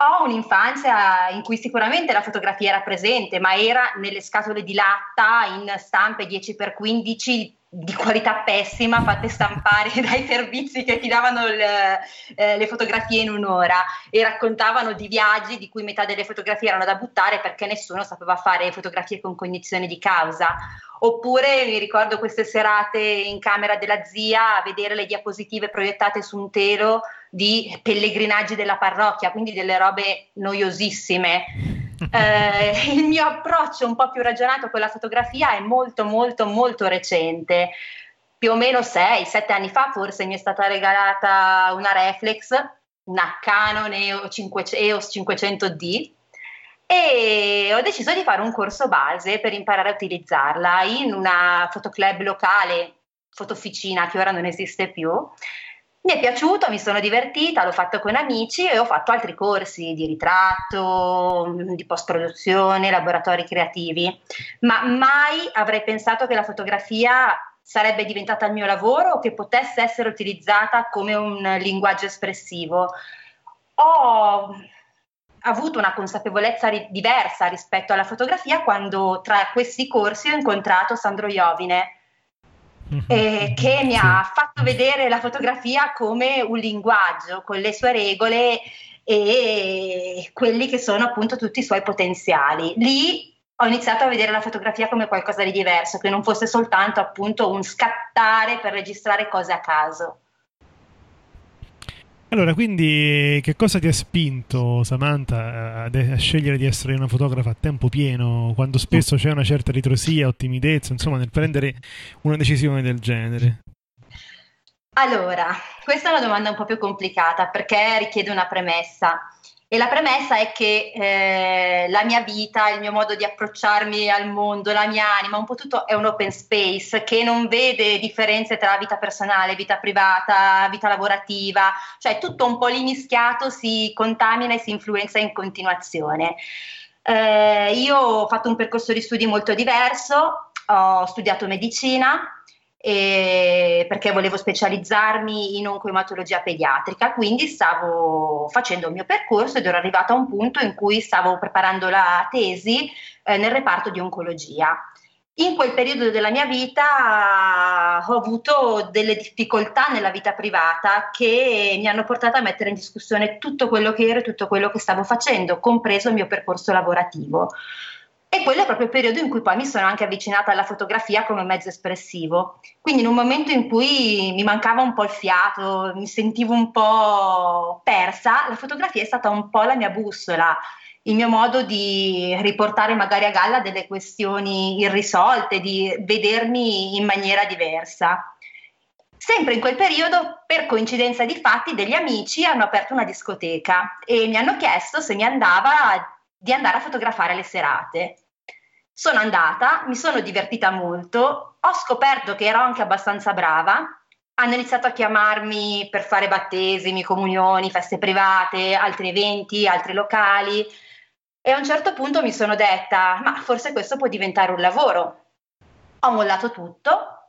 ho un'infanzia in cui sicuramente la fotografia era presente, ma era nelle scatole di latta in stampe 10x15 di qualità pessima, fatte stampare dai servizi che ti davano le, eh, le fotografie in un'ora e raccontavano di viaggi di cui metà delle fotografie erano da buttare perché nessuno sapeva fare fotografie con cognizione di causa. Oppure mi ricordo queste serate in camera della zia a vedere le diapositive proiettate su un telo di pellegrinaggi della parrocchia, quindi delle robe noiosissime. Eh, il mio approccio un po' più ragionato con la fotografia è molto molto molto recente. Più o meno 6-7 anni fa forse mi è stata regalata una reflex, una Canon EOS 500D e ho deciso di fare un corso base per imparare a utilizzarla in una fotoclub locale, fotofficina che ora non esiste più mi è piaciuto, mi sono divertita, l'ho fatto con amici e ho fatto altri corsi di ritratto, di post-produzione, laboratori creativi, ma mai avrei pensato che la fotografia sarebbe diventata il mio lavoro o che potesse essere utilizzata come un linguaggio espressivo. Ho avuto una consapevolezza ri- diversa rispetto alla fotografia quando tra questi corsi ho incontrato Sandro Iovine, eh, che mi ha fatto vedere la fotografia come un linguaggio con le sue regole e quelli che sono appunto tutti i suoi potenziali. Lì ho iniziato a vedere la fotografia come qualcosa di diverso, che non fosse soltanto appunto un scattare per registrare cose a caso. Allora, quindi che cosa ti ha spinto, Samantha, a, a, scegliere di essere una fotografa a tempo pieno, quando spesso c'è una certa ritrosia o timidezza, insomma, nel prendere una decisione del genere? Allora, questa è una domanda un po' più complicata perché richiede una premessa. E la premessa è che eh, la mia vita, il mio modo di approcciarmi al mondo, la mia anima, un po' tutto è un open space che non vede differenze tra vita personale, vita privata, vita lavorativa, cioè tutto un po' lì mischiato si contamina e si influenza in continuazione. Eh, io ho fatto un percorso di studi molto diverso, ho studiato medicina, perché volevo specializzarmi in oncoematologia pediatrica, quindi stavo facendo il mio percorso ed ero arrivata a un punto in cui stavo preparando la tesi eh, nel reparto di oncologia. In quel periodo della mia vita ho avuto delle difficoltà nella vita privata che mi hanno portato a mettere in discussione tutto quello che ero e tutto quello che stavo facendo, compreso il mio percorso lavorativo. E quello è proprio il periodo in cui poi mi sono anche avvicinata alla fotografia come mezzo espressivo. Quindi in un momento in cui mi mancava un po' il fiato, mi sentivo un po' persa, la fotografia è stata un po' la mia bussola, il mio modo di riportare magari a galla delle questioni irrisolte, di vedermi in maniera diversa. Sempre in quel periodo, per coincidenza di fatti, degli amici hanno aperto una discoteca e mi hanno chiesto se mi andava di andare a fotografare le serate. Sono andata, mi sono divertita molto, ho scoperto che ero anche abbastanza brava, hanno iniziato a chiamarmi per fare battesimi, comunioni, feste private, altri eventi, altri locali. E a un certo punto mi sono detta, ma forse questo può diventare un lavoro. Ho mollato tutto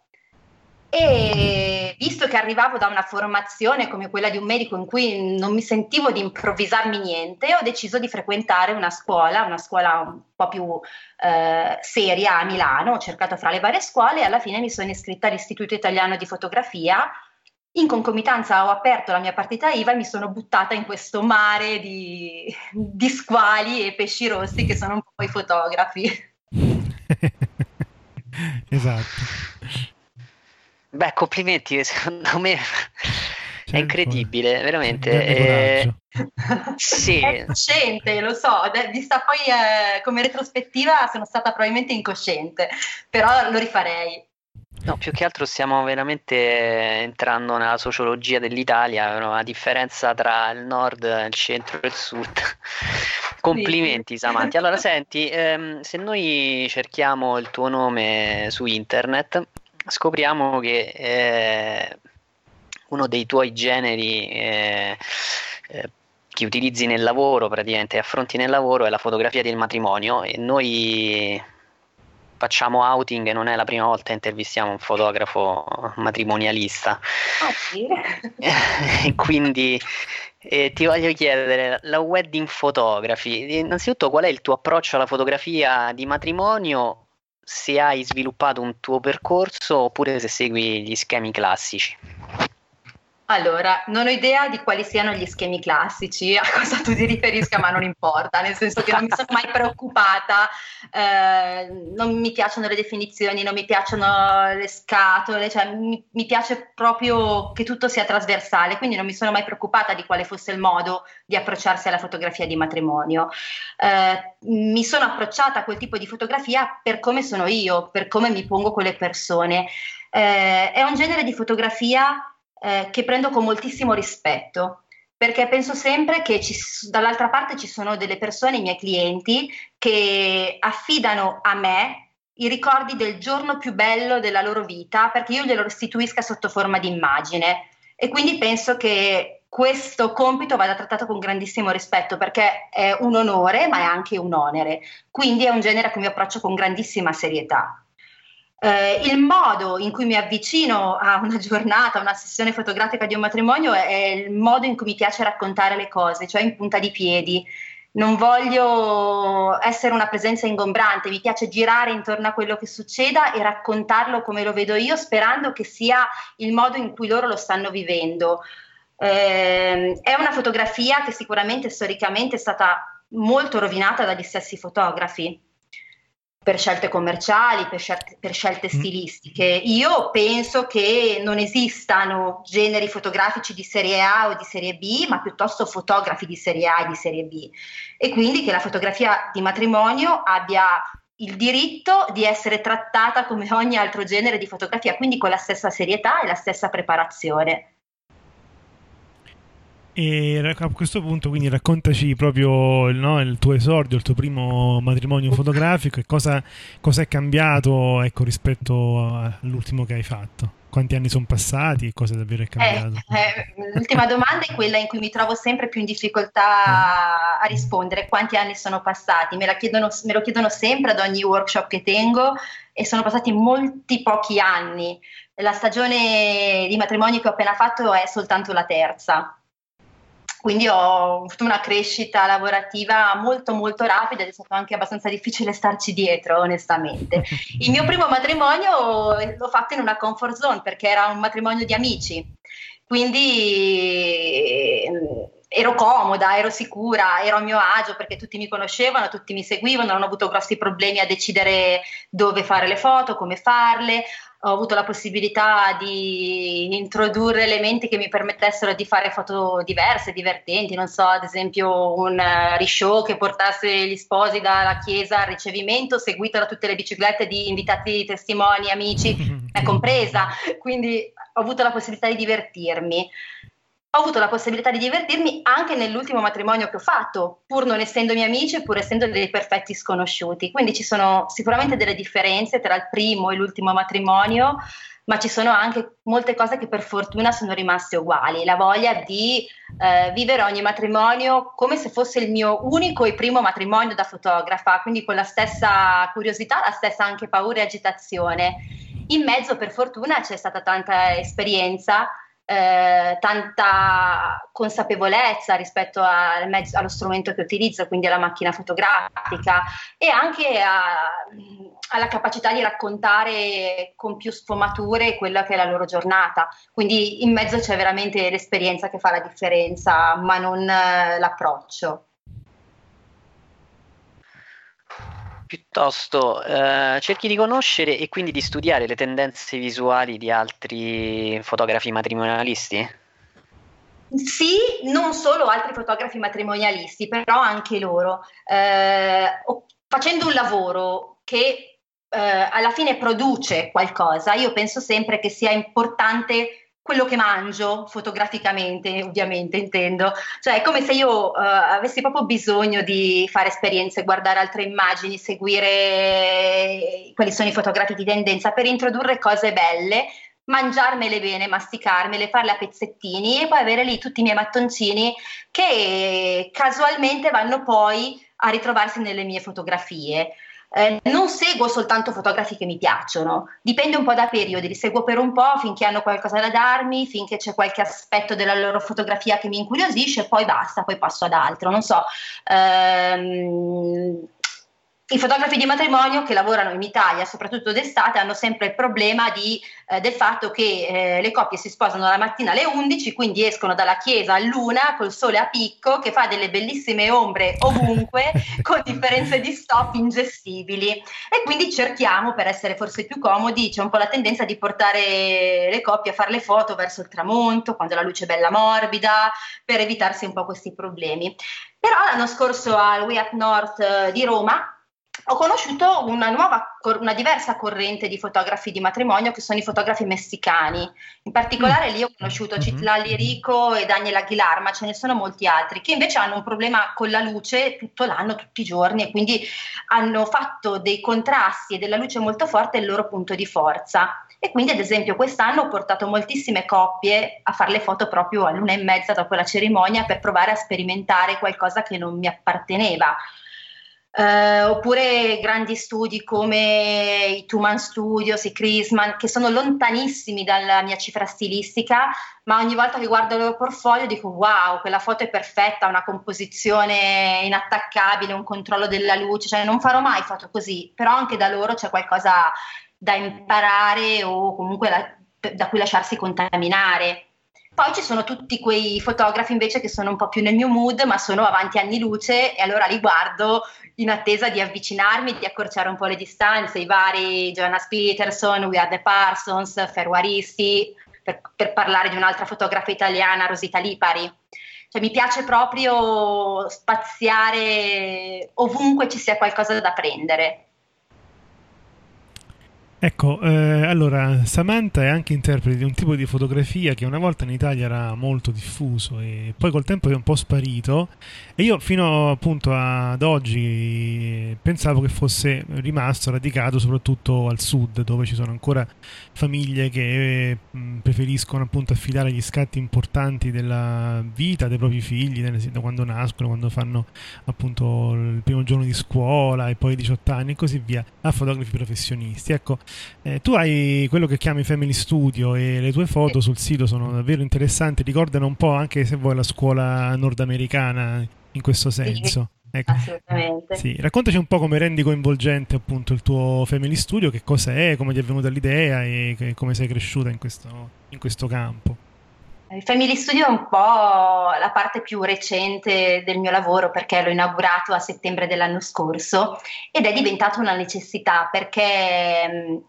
e visto che arrivavo da una formazione come quella di un medico in cui non mi sentivo di improvvisarmi niente, ho deciso di frequentare una scuola, una scuola un po' più eh, seria a Milano, ho cercato fra le varie scuole e alla fine mi sono iscritta all'Istituto Italiano di Fotografia. In concomitanza ho aperto la mia partita IVA e mi sono buttata in questo mare di, di squali e pesci rossi che sono un po' i fotografi. esatto. Beh, complimenti, secondo me Certo. è incredibile, veramente. Eh, sì, È cosciente, lo so, vista poi eh, come retrospettiva sono stata probabilmente incosciente, però lo rifarei. no, più che altro stiamo veramente entrando nella sociologia dell'Italia, no? la differenza tra il nord, il centro e il sud. Complimenti, Samanti. Allora, senti, ehm, se noi cerchiamo il tuo nome su internet, scopriamo che eh, uno dei tuoi generi eh, eh, che utilizzi nel lavoro, praticamente affronti nel lavoro, è la fotografia del matrimonio e noi facciamo outing e non è la prima volta che intervistiamo un fotografo matrimonialista. Ah sì? Quindi eh, ti voglio chiedere, la wedding photography, innanzitutto qual è il tuo approccio alla fotografia di matrimonio? Se hai sviluppato un tuo percorso oppure se segui gli schemi classici. Allora, non ho idea di quali siano gli schemi classici, a cosa tu ti riferisca, ma non importa, nel senso che non mi sono mai preoccupata, eh, non mi piacciono le definizioni, non mi piacciono le scatole, cioè mi, mi piace proprio che tutto sia trasversale, quindi non mi sono mai preoccupata di quale fosse il modo di approcciarsi alla fotografia di matrimonio. Eh, mi sono approcciata a quel tipo di fotografia per come sono io, per come mi pongo con le persone. Eh, è un genere di fotografia eh, che prendo con moltissimo rispetto perché penso sempre che ci, dall'altra parte ci sono delle persone, i miei clienti, che affidano a me i ricordi del giorno più bello della loro vita perché io glielo restituisca sotto forma di immagine e quindi penso che questo compito vada trattato con grandissimo rispetto perché è un onore ma è anche un onere, quindi è un genere a cui mi approccio con grandissima serietà. Eh, il modo in cui mi avvicino a una giornata, a una sessione fotografica di un matrimonio è, è il modo in cui mi piace raccontare le cose, cioè in punta di piedi. Non voglio essere una presenza ingombrante, mi piace girare intorno a quello che succeda e raccontarlo come lo vedo io, sperando che sia il modo in cui loro lo stanno vivendo. Eh, è una fotografia che sicuramente storicamente è stata molto rovinata dagli stessi fotografi per scelte commerciali, per scelte, per scelte, stilistiche. Io penso che non esistano generi fotografici di serie A o di serie B, ma piuttosto fotografi di serie A e di serie B. E quindi che la fotografia di matrimonio abbia il diritto di essere trattata come ogni altro genere di fotografia, quindi con la stessa serietà e la stessa preparazione. E a questo punto, quindi, raccontaci proprio no, il tuo esordio, il tuo primo matrimonio fotografico e cosa, cosa è cambiato ecco, rispetto all'ultimo che hai fatto. Quanti anni sono passati e cosa davvero è cambiato? Eh, eh, l'ultima domanda è quella in cui mi trovo sempre più in difficoltà a rispondere. Quanti anni sono passati? Me, chiedono, me lo chiedono sempre ad ogni workshop che tengo e sono passati molti pochi anni. La stagione di matrimonio che ho appena fatto è soltanto la terza quindi ho avuto una crescita lavorativa molto molto rapida ed è stato anche abbastanza difficile starci dietro onestamente. Il mio primo matrimonio l'ho fatto in una comfort zone perché era un matrimonio di amici, quindi ero comoda, ero sicura, ero a mio agio perché tutti mi conoscevano, tutti mi seguivano, non ho avuto grossi problemi a decidere dove fare le foto, come farle, ho avuto la possibilità di introdurre elementi che mi permettessero di fare foto diverse, divertenti, non so, ad esempio un rishow che portasse gli sposi dalla chiesa al ricevimento, seguito da tutte le biciclette di invitati testimoni, amici, compresa, quindi ho avuto la possibilità di divertirmi. Ho avuto la possibilità di divertirmi anche nell'ultimo matrimonio che ho fatto, pur non essendomi amici, pur essendo dei perfetti sconosciuti. Quindi ci sono sicuramente delle differenze tra il primo e l'ultimo matrimonio, ma ci sono anche molte cose che per fortuna sono rimaste uguali. La voglia di eh, vivere ogni matrimonio come se fosse il mio unico e primo matrimonio da fotografa, quindi con la stessa curiosità, la stessa anche paura e agitazione. In mezzo, per fortuna, c'è stata tanta esperienza eh, tanta consapevolezza rispetto al mezzo, allo strumento che utilizzo, quindi alla macchina fotografica e anche a, alla capacità di raccontare con più sfumature quella che è la loro giornata. Quindi in mezzo c'è veramente l'esperienza che fa la differenza, ma non eh, l'approccio. Piuttosto eh, cerchi di conoscere e quindi di studiare le tendenze visuali di altri fotografi matrimonialisti? Sì, non solo altri fotografi matrimonialisti, però anche loro. Eh, facendo un lavoro che eh, alla fine produce qualcosa, io penso sempre che sia importante quello che mangio fotograficamente, ovviamente intendo, cioè è come se io uh, avessi proprio bisogno di fare esperienze, guardare altre immagini, seguire quali sono i fotografi di tendenza per introdurre cose belle, mangiarmele bene, masticarmele, farle a pezzettini e poi avere lì tutti i miei mattoncini che casualmente vanno poi a ritrovarsi nelle mie fotografie. Eh, non seguo soltanto fotografi che mi piacciono, dipende un po' da periodi, li seguo per un po' finché hanno qualcosa da darmi, finché c'è qualche aspetto della loro fotografia che mi incuriosisce, poi basta, poi passo ad altro. Non so, ehm, i fotografi di matrimonio che lavorano in Italia, soprattutto d'estate, hanno sempre il problema di, eh, del fatto che eh, le coppie si sposano la mattina alle 11, quindi escono dalla chiesa a luna col sole a picco che fa delle bellissime ombre ovunque con differenze di stop ingestibili. E quindi cerchiamo, per essere forse più comodi, c'è un po' la tendenza di portare le coppie a fare le foto verso il tramonto, quando la luce è bella morbida, per evitarsi un po' questi problemi. Però l'anno scorso al We at North eh, di Roma ho conosciuto una nuova, una diversa corrente di fotografi di matrimonio che sono i fotografi messicani. In particolare mm. lì ho conosciuto mm-hmm. Citlali Rico e Daniel Aguilar, ma ce ne sono molti altri che invece hanno un problema con la luce tutto l'anno, tutti i giorni e quindi hanno fatto dei contrasti e della luce molto forte il loro punto di forza. E quindi ad esempio quest'anno ho portato moltissime coppie a fare le foto proprio a luna e mezza dopo la cerimonia per provare a sperimentare qualcosa che non mi apparteneva. Uh, oppure grandi studi come i Tuman Studios, i Chrisman, che sono lontanissimi dalla mia cifra stilistica, ma ogni volta che guardo il loro portfolio dico wow, quella foto è perfetta, una composizione inattaccabile, un controllo della luce, cioè non farò mai foto così, però anche da loro c'è qualcosa da imparare o comunque da, da cui lasciarsi contaminare. Poi ci sono tutti quei fotografi invece che sono un po' più nel mio mood, ma sono avanti anni luce e allora li guardo in attesa di avvicinarmi, di accorciare un po' le distanze, i vari Jonas Peterson, We Are the Parsons, Ferruaristi, per, per parlare di un'altra fotografa italiana, Rosita Lipari. Cioè, mi piace proprio spaziare ovunque ci sia qualcosa da prendere. Ecco, eh, allora Samantha è anche interprete di un tipo di fotografia che una volta in Italia era molto diffuso e poi col tempo è un po' sparito e io fino appunto ad oggi pensavo che fosse rimasto radicato soprattutto al sud dove ci sono ancora famiglie che mm, preferiscono appunto affidare gli scatti importanti della vita dei propri figli da quando nascono, quando fanno appunto il primo giorno di scuola e poi 18 anni e così via a fotografi professionisti. Ecco, eh, tu hai quello che chiami Family Studio e le tue foto sul sito sono davvero interessanti, ricordano un po' anche se vuoi la scuola nordamericana in questo senso. Ecco. Assolutamente. Sì. Raccontaci un po' come rendi coinvolgente appunto il tuo Family Studio, che cosa è, come ti è venuta l'idea e come sei cresciuta in questo, in questo campo. Il Family Studio è un po' la parte più recente del mio lavoro perché l'ho inaugurato a settembre dell'anno scorso ed è diventato una necessità perché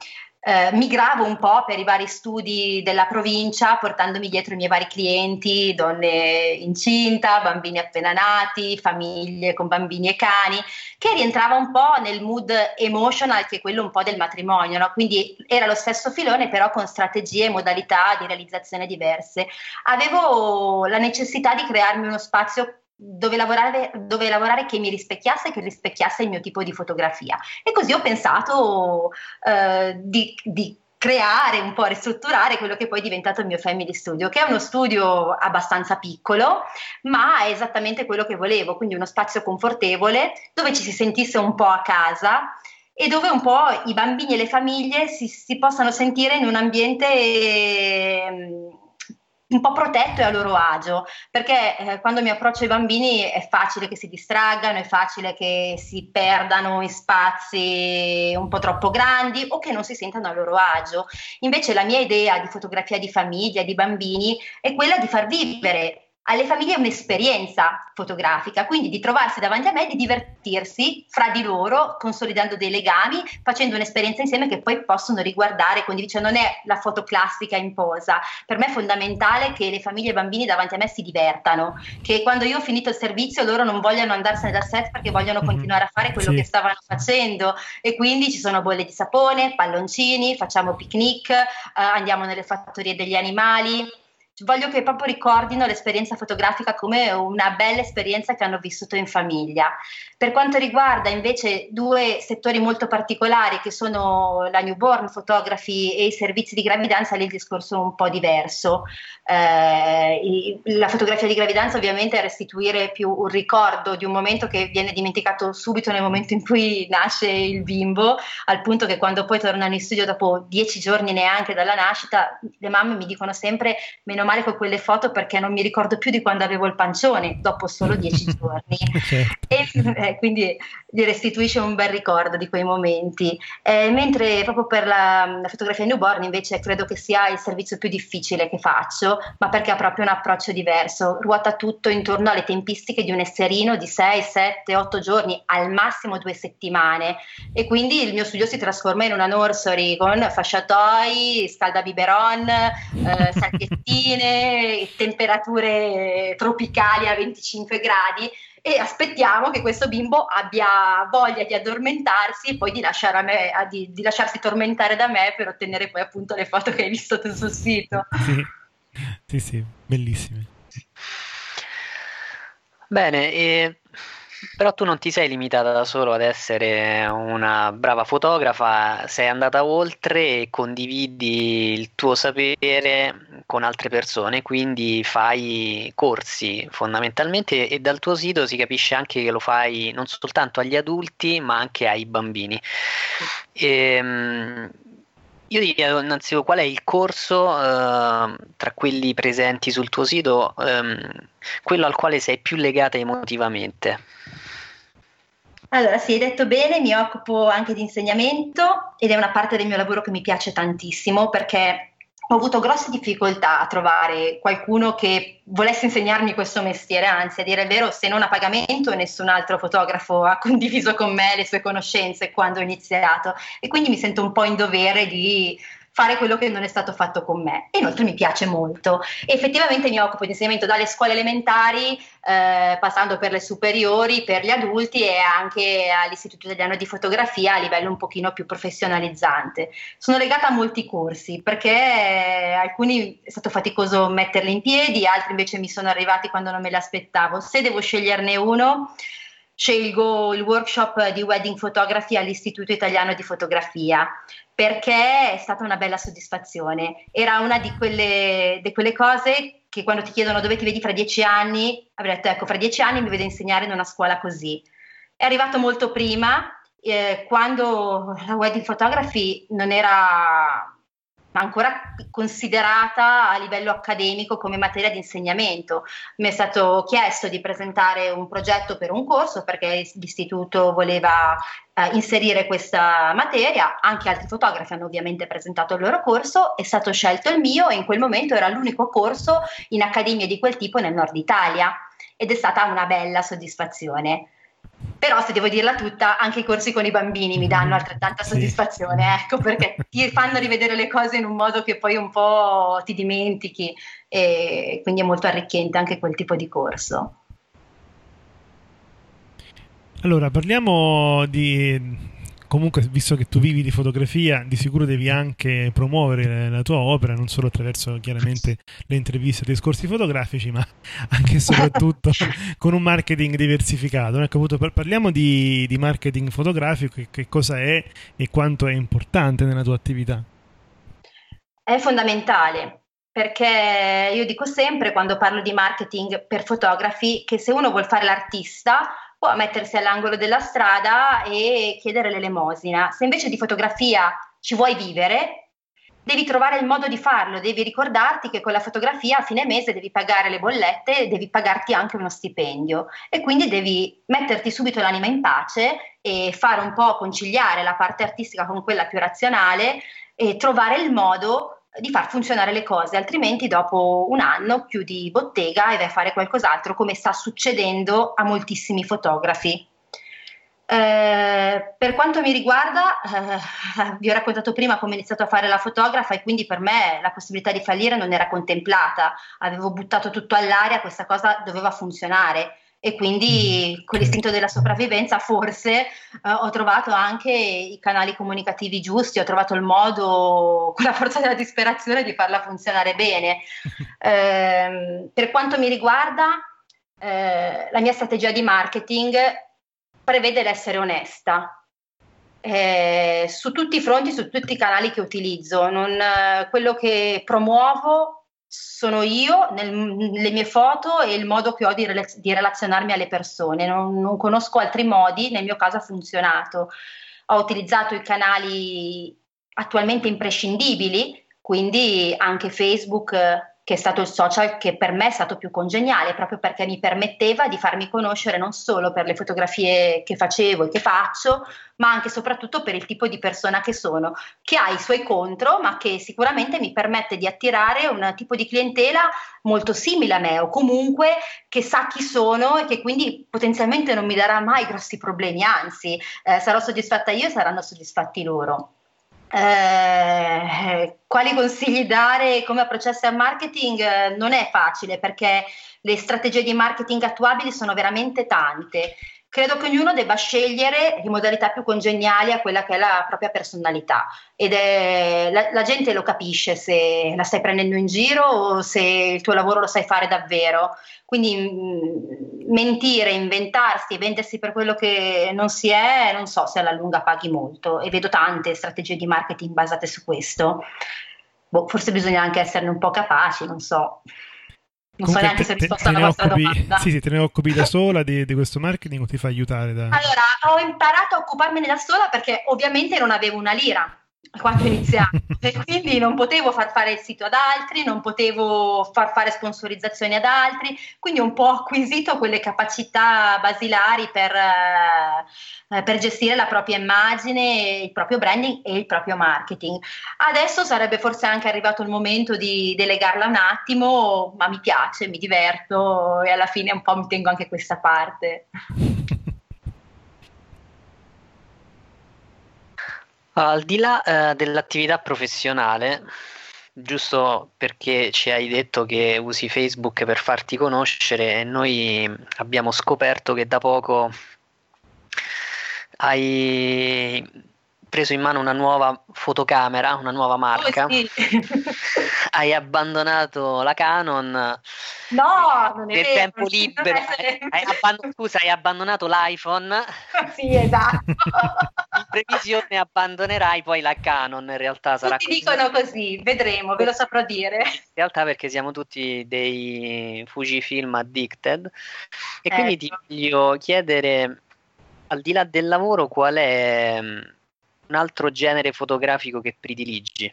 eh, migravo un po' per i vari studi della provincia, portandomi dietro i miei vari clienti, donne incinta, bambini appena nati, famiglie con bambini e cani, che rientrava un po' nel mood emotional che è quello un po' del matrimonio, no? quindi era lo stesso filone però con strategie e modalità di realizzazione diverse. Avevo la necessità di crearmi uno spazio dove lavorare, dove lavorare, che mi rispecchiasse e che rispecchiasse il mio tipo di fotografia. E così ho pensato eh, di, di creare, un po' ristrutturare quello che poi è diventato il mio Family Studio, che è uno studio abbastanza piccolo, ma è esattamente quello che volevo, quindi uno spazio confortevole dove ci si sentisse un po' a casa e dove un po' i bambini e le famiglie si, si possano sentire in un ambiente... Eh, un po' protetto e a loro agio, perché eh, quando mi approccio ai bambini è facile che si distraggano, è facile che si perdano in spazi un po' troppo grandi o che non si sentano a loro agio. Invece la mia idea di fotografia di famiglia, di bambini, è quella di far vivere alle famiglie un'esperienza fotografica, quindi di trovarsi davanti a me, di divertirsi fra di loro, consolidando dei legami, facendo un'esperienza insieme che poi possono riguardare, quindi cioè non è la foto classica in posa. Per me è fondamentale che le famiglie e i bambini davanti a me si divertano, che quando io ho finito il servizio loro non vogliano andarsene dal set perché vogliono mm-hmm. continuare a fare quello sì. che stavano facendo e quindi ci sono bolle di sapone, palloncini, facciamo picnic, eh, andiamo nelle fattorie degli animali voglio che proprio ricordino l'esperienza fotografica come una bella esperienza che hanno vissuto in famiglia. Per quanto riguarda invece due settori molto particolari che sono la newborn photography e i servizi di gravidanza, lì il discorso è un po' diverso. Eh, la fotografia di gravidanza ovviamente è restituire più un ricordo di un momento che viene dimenticato subito nel momento in cui nasce il bimbo, al punto che quando poi tornano in studio dopo dieci giorni neanche dalla nascita, le mamme mi dicono sempre meno male con quelle foto perché non mi ricordo più di quando avevo il pancione dopo solo dieci giorni. E, eh, quindi gli restituisce un bel ricordo di quei momenti. Eh, mentre proprio per la, la, fotografia newborn invece credo che sia il servizio più difficile che faccio, ma perché ha proprio un approccio diverso, ruota tutto intorno alle tempistiche di un esserino di 6, 7, 8 giorni, al massimo due settimane. E quindi il mio studio si trasforma in una nursery con fasciatoi, scaldabiberon, eh, sacchettine, temperature tropicali a 25 gradi e aspettiamo che questo bimbo abbia voglia di addormentarsi e poi di, me, di, di, lasciarsi tormentare da me per ottenere poi appunto le foto che hai visto tu sul sito. Sì, sì, sì bellissime. Bene, e però tu non ti sei limitata da solo ad essere una brava fotografa, sei andata oltre e condividi il tuo sapere con altre persone, quindi fai corsi fondamentalmente e dal tuo sito si capisce anche che lo fai non soltanto agli adulti ma anche ai bambini. E, ehm, io ti chiedo innanzitutto qual è il corso eh, tra quelli presenti sul tuo sito, ehm, quello al quale sei più legata emotivamente. Allora, sì, hai detto bene, mi occupo anche di insegnamento ed è una parte del mio lavoro che mi piace tantissimo perché ho avuto grosse difficoltà a trovare qualcuno che volesse insegnarmi questo mestiere, anzi a dire il vero, se non a pagamento nessun altro fotografo ha condiviso con me le sue conoscenze quando ho iniziato. E quindi mi sento un po' in dovere di fare quello che non è stato fatto con me. E inoltre mi piace molto. Effettivamente mi occupo di insegnamento dalle scuole elementari, eh, passando per le superiori, per gli adulti e anche all'Istituto Italiano di Fotografia a livello un pochino più professionalizzante. Sono legata a molti corsi perché alcuni è stato faticoso metterli in piedi, altri invece mi sono arrivati quando non me li aspettavo. Se devo sceglierne uno, scelgo il workshop di wedding photography all'Istituto Italiano di Fotografia perché è stata una bella soddisfazione. Era una di quelle, di quelle cose che quando ti chiedono dove ti vedi fra dieci anni, avrei detto ecco, fra dieci anni mi vedo insegnare in una scuola così. È arrivato molto prima, eh, quando la wedding photography non era ancora considerata a livello accademico come materia di insegnamento. Mi è stato chiesto di presentare un progetto per un corso perché l'istituto voleva eh, inserire questa materia, anche altri fotografi hanno ovviamente presentato il loro corso, è stato scelto il mio e in quel momento era l'unico corso in accademia di quel tipo nel nord Italia ed è stata una bella soddisfazione. Però se devo dirla tutta, anche i corsi con i bambini mi danno altrettanta soddisfazione, sì. ecco, perché ti fanno rivedere le cose in un modo che poi un po' ti dimentichi e quindi è molto arricchente anche quel tipo di corso. Allora, parliamo di comunque, visto che tu vivi di fotografia, di sicuro devi anche promuovere la tua opera, non solo attraverso chiaramente le interviste e i discorsi fotografici, ma anche e soprattutto con un marketing diversificato. Ecco, parliamo di, di marketing fotografico, che, cosa è e quanto è importante nella tua attività. È fondamentale perché io dico sempre quando parlo di marketing per fotografi che se uno vuole fare l'artista può mettersi all'angolo della strada e chiedere l'elemosina. Se invece di fotografia ci vuoi vivere, devi trovare il modo di farlo, devi ricordarti che con la fotografia a fine mese devi pagare le bollette devi pagarti anche uno stipendio e quindi devi metterti subito l'anima in pace e fare un po' conciliare la parte artistica con quella più razionale e trovare il modo di far funzionare le cose, altrimenti dopo un anno chiudi bottega e vai a fare qualcos'altro, come sta succedendo a moltissimi fotografi. Eh, per quanto mi riguarda, eh, vi ho raccontato prima come ho iniziato a fare la fotografa e quindi per me la possibilità di fallire non era contemplata, avevo buttato tutto all'aria, questa cosa doveva funzionare e quindi mm. con l'istinto della sopravvivenza forse eh, ho trovato anche i canali comunicativi giusti, ho trovato il modo con la forza della disperazione di farla funzionare bene. Eh, per quanto mi riguarda, eh, la mia strategia di marketing prevede l'essere onesta. Eh, su tutti i fronti, su tutti i canali che utilizzo, non, eh, quello che promuovo sono io, nel, nelle mie foto e il modo che ho di, rela- di relazionarmi alle persone. Non, non, conosco altri modi, nel mio caso ha funzionato. Ho utilizzato i canali attualmente imprescindibili, quindi anche Facebook che è stato il social che per me è stato più congeniale, proprio perché mi permetteva di farmi conoscere non solo per le fotografie che facevo e che faccio, ma anche e soprattutto per il tipo di persona che sono, che ha i suoi contro, ma che sicuramente mi permette di attirare un tipo di clientela molto simile a me o comunque che sa chi sono e che quindi potenzialmente non mi darà mai grossi problemi, anzi eh, sarò soddisfatta io e saranno soddisfatti loro. Eh, quali consigli dare come approcciarsi al marketing? Eh, non è facile perché le strategie di marketing attuabili sono veramente tante credo che ognuno debba scegliere le modalità più congeniali a quella che è la propria personalità ed è, la, la, gente lo capisce se la stai prendendo in giro o se il tuo lavoro lo sai fare davvero. Quindi mh, mm, mentire, inventarsi, vendersi per quello che non si è, non so se alla lunga paghi molto e vedo tante strategie di marketing basate su questo. Boh, forse bisogna anche esserne un po' capaci, non so. Non Comunque so neanche se ho risposto alla vostra occupi, domanda. Sì, sì, te ne occupi da sola di, di, questo marketing o ti fa aiutare da... Allora, ho imparato a occuparmene da sola perché ovviamente non avevo una lira quando iniziamo e quindi non potevo far fare il sito ad altri, non potevo far fare sponsorizzazioni ad altri, quindi un po' acquisito quelle capacità basilari per, eh, per gestire la propria immagine, il proprio branding e il proprio marketing. Adesso sarebbe forse anche arrivato il momento di delegarla un attimo, ma mi piace, mi diverto e alla fine un po' mi tengo anche questa parte. Al di là eh, dell'attività professionale, giusto perché ci hai detto che usi Facebook per farti conoscere, noi abbiamo scoperto che da poco hai preso in mano una nuova fotocamera, una nuova marca. Oh, sì. hai abbandonato la Canon. No, non è vero, tempo libero. Hai, hai abbandon- scusa, hai abbandonato l'iPhone. sì, esatto. previsione abbandonerai poi la Canon, in realtà sarà Tutti così. dicono così, vedremo, ve lo saprò dire. In realtà perché siamo tutti dei Fujifilm addicted e quindi ti ecco. voglio chiedere al di là del lavoro qual è un altro genere fotografico che prediligi?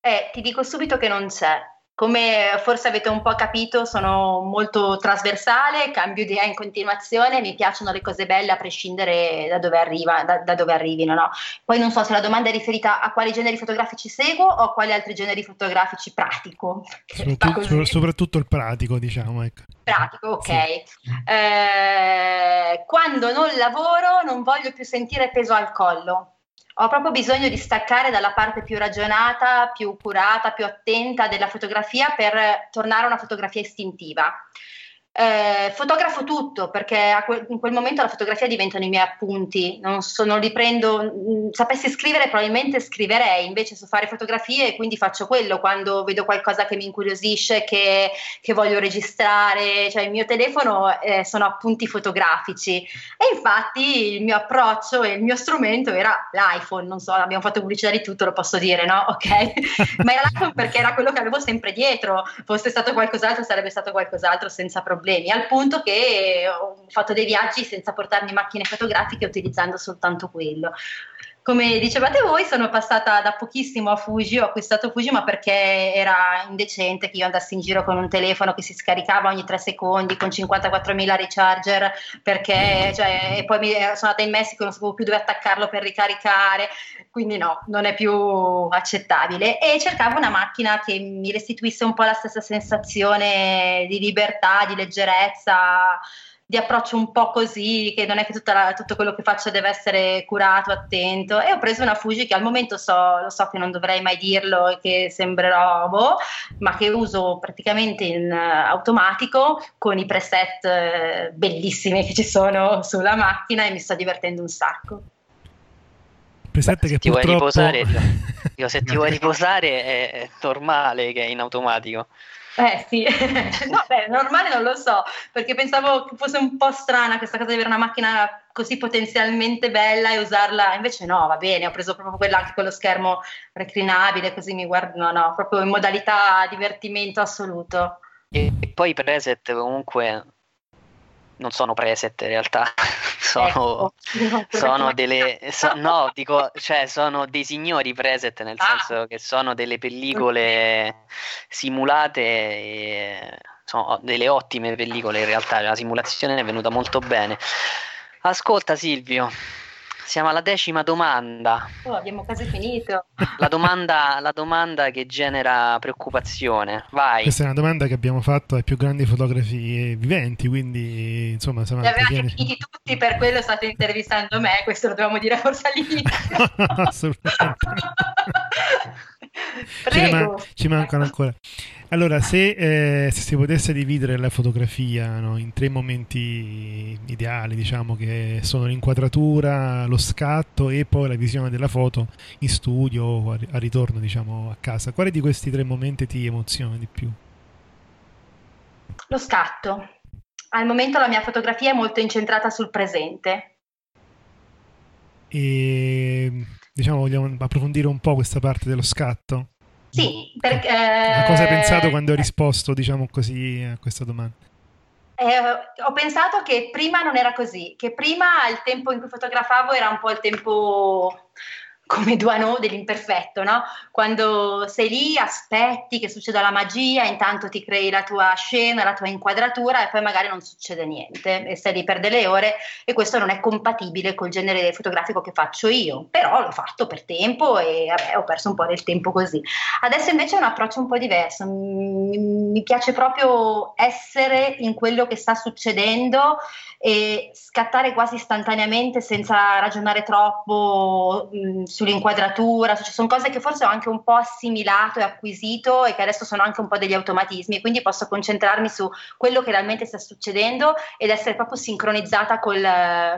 Eh, ti dico subito che non c'è. Come forse avete un po' capito, sono molto trasversale, cambio idea in continuazione, mi piacciono le cose belle a prescindere da dove, arriva, da, da dove arrivino. No? Poi non so se la domanda è riferita a quali generi fotografici seguo o a quali altri generi fotografici pratico. Soprattutto, soprattutto il pratico, diciamo. Ecco. Pratico, ok. Sì. Eh, quando non lavoro non voglio più sentire peso al collo ho proprio bisogno di staccare dalla parte più ragionata, più curata, più attenta della fotografia per tornare a una fotografia istintiva. Eh, fotografo tutto perché quel, in quel momento la fotografia diventano i miei appunti, non, so, non li prendo, mm, sapessi scrivere probabilmente scriverei, invece so fare fotografie e quindi faccio quello quando vedo qualcosa che mi incuriosisce, che, che voglio registrare, cioè il mio telefono eh, sono appunti fotografici. E infatti il mio approccio e il mio strumento era l'iPhone, non so, abbiamo fatto pubblicità di tutto, lo posso dire, no? Ok, ma era l'iPhone perché era quello che avevo sempre dietro, fosse stato qualcos'altro sarebbe stato qualcos'altro senza problemi problemi, al punto che ho fatto dei viaggi senza portarmi macchine fotografiche utilizzando soltanto quello. Come dicevate voi, sono passata da pochissimo a Fuji, ho acquistato Fuji ma perché era indecente che io andassi in giro con un telefono che si scaricava ogni tre secondi con 54.000 recharger, perché cioè, e poi mi, sono andata in Messico e non sapevo più dove attaccarlo per ricaricare, quindi no, non è più accettabile. E cercavo una macchina che mi restituisse un po' la stessa sensazione di libertà, di leggerezza di approccio un po' così, che non è che la, tutto quello che faccio deve essere curato, attento. E ho preso una Fuji che al momento so, lo so che non dovrei mai dirlo e che sembrerò boh, ma che uso praticamente in uh, automatico con i preset uh, bellissimi che ci sono sulla macchina e mi sto divertendo un sacco. Preset Beh, che ti purtroppo... vuoi riposare, io, se ti vuoi riposare è, è normale che è in automatico. Eh sì, no, beh, normale non lo so, perché pensavo che fosse un po' strana questa cosa di avere una macchina così potenzialmente bella e usarla, invece no, va bene, ho preso proprio quella anche con lo schermo reclinabile, così mi guardo, no, proprio in modalità divertimento assoluto. E, poi preset comunque non sono preset in realtà, sono, ecco, sono delle so, no, dico, cioè sono dei signori preset nel ah. senso che sono delle pellicole simulate e sono delle ottime pellicole in realtà, la simulazione è venuta molto bene. Ascolta Silvio, siamo alla decima domanda. Oh, abbiamo quasi finito. La domanda, la domanda, che genera preoccupazione. Vai. Questa è una domanda che abbiamo fatto ai più grandi fotografi viventi, quindi insomma... Li avevate tieni... finiti tutti, per quello state intervistando me, questo lo dobbiamo dire forse all'inizio. no, no, assolutamente. Ci, man- ci, mancano ancora. Allora, se, eh, se, si potesse dividere la fotografia no, in tre momenti ideali, diciamo che sono l'inquadratura, lo scatto e poi la visione della foto in studio o a, a ritorno, diciamo, a casa, quale di questi tre momenti ti emoziona di più? Lo scatto. Al momento la mia fotografia è molto incentrata sul presente. E diciamo, vogliamo approfondire un po' questa parte dello scatto? Sì, perché... Eh, cosa hai pensato quando hai risposto, diciamo così, a questa domanda? Eh, ho pensato che prima non era così, che prima il tempo in cui fotografavo era un po' il tempo come Duano dell'imperfetto, no? Quando sei lì, aspetti che succeda la magia, intanto ti crei la tua scena, la tua inquadratura e poi magari non succede niente e stai lì per delle ore e questo non è compatibile col genere fotografico che faccio io, però l'ho fatto per tempo e vabbè, ho perso un po' del tempo così. Adesso invece è un approccio un po' diverso, mi piace proprio essere in quello che sta succedendo e scattare quasi istantaneamente senza ragionare troppo mh, sull'inquadratura, cioè, sono cose che forse ho anche un po' assimilato e acquisito e che adesso sono anche un po' degli automatismi, quindi posso concentrarmi su quello che realmente sta succedendo ed essere proprio sincronizzata col,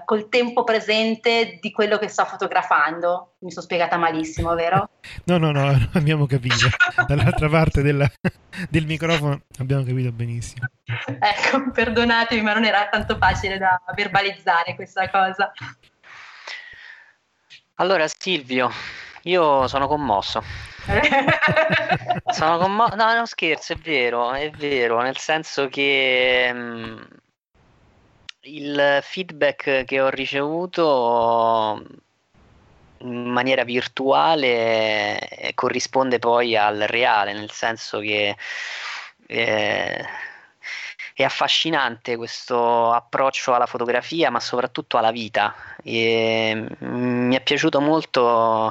col tempo presente di quello che sto fotografando. Mi sono spiegata malissimo, vero? No, no, no, abbiamo capito. Dall'altra parte della, del microfono abbiamo capito benissimo. Ecco, perdonatemi, ma non era tanto facile da verbalizzare questa cosa. Allora, Silvio, io sono commosso. sono commosso. No, no, scherzo, è vero, è vero, nel senso che mh, mm, il feedback che ho ricevuto in maniera virtuale eh, corrisponde poi al reale, nel senso che eh, è affascinante questo approccio alla fotografia, ma soprattutto alla vita. E, mm, mi è piaciuto molto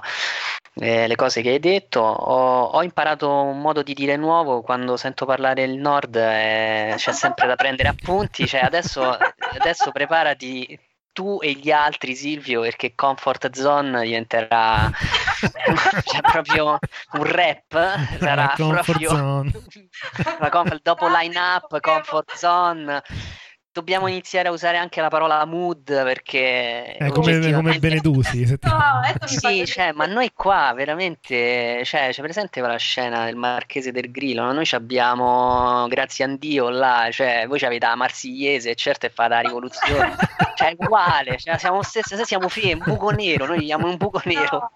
eh, le cose che hai detto. Ho, ho, imparato un modo di dire nuovo quando sento parlare il nord, eh, c'è sempre da prendere appunti. Cioè, adesso, adesso preparati tu e gli altri, Silvio, perché Comfort Zone diventerà cioè, proprio un rap. Sarà proprio zone. comfort, dopo line up, Comfort Zone dobbiamo iniziare a usare anche la parola mood perché è come, come Benedusi no, sì, cioè, ma noi qua veramente cioè, c'è presente quella scena del Marchese del Grillo noi abbiamo grazie a Dio là cioè, voi avete la Marsigliese certo è fatta la rivoluzione. Cioè è uguale cioè, siamo stessi siamo figli un buco nero noi viviamo in un buco nero.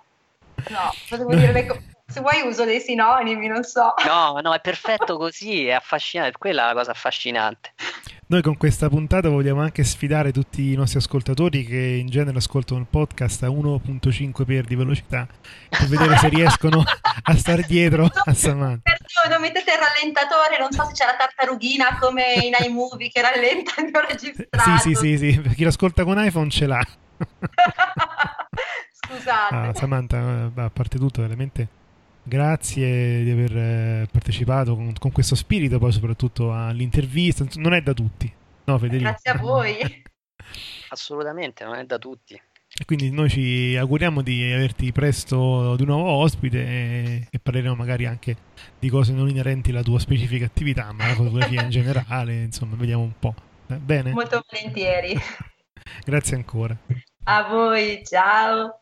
No, potevo dire le se vuoi uso dei sinonimi, non so. No, no, è perfetto così, è affascinante, quella è la cosa affascinante. Noi con questa puntata vogliamo anche sfidare tutti i nostri ascoltatori che in genere ascoltano il podcast a 1.5 per di velocità per vedere se riescono a stare dietro a Samantha. Non mettete il rallentatore, non so se c'è la tartarughina come in iMovie che rallenta il mio registrato. Sì, sì, sì, sì, chi lo ascolta con iPhone ce l'ha. Scusate. Ah, Samantha, a parte tutto, veramente Grazie di aver eh, partecipato con, con, questo spirito, poi soprattutto all'intervista. Non è da tutti, no Federico? Grazie a voi. Assolutamente, non è da tutti. E quindi noi ci auguriamo di averti presto di nuovo ospite e, e, parleremo magari anche di cose non inerenti alla tua specifica attività, ma la fotografia in generale, insomma, vediamo un po'. Eh, bene? Molto volentieri. Grazie ancora. A voi, ciao.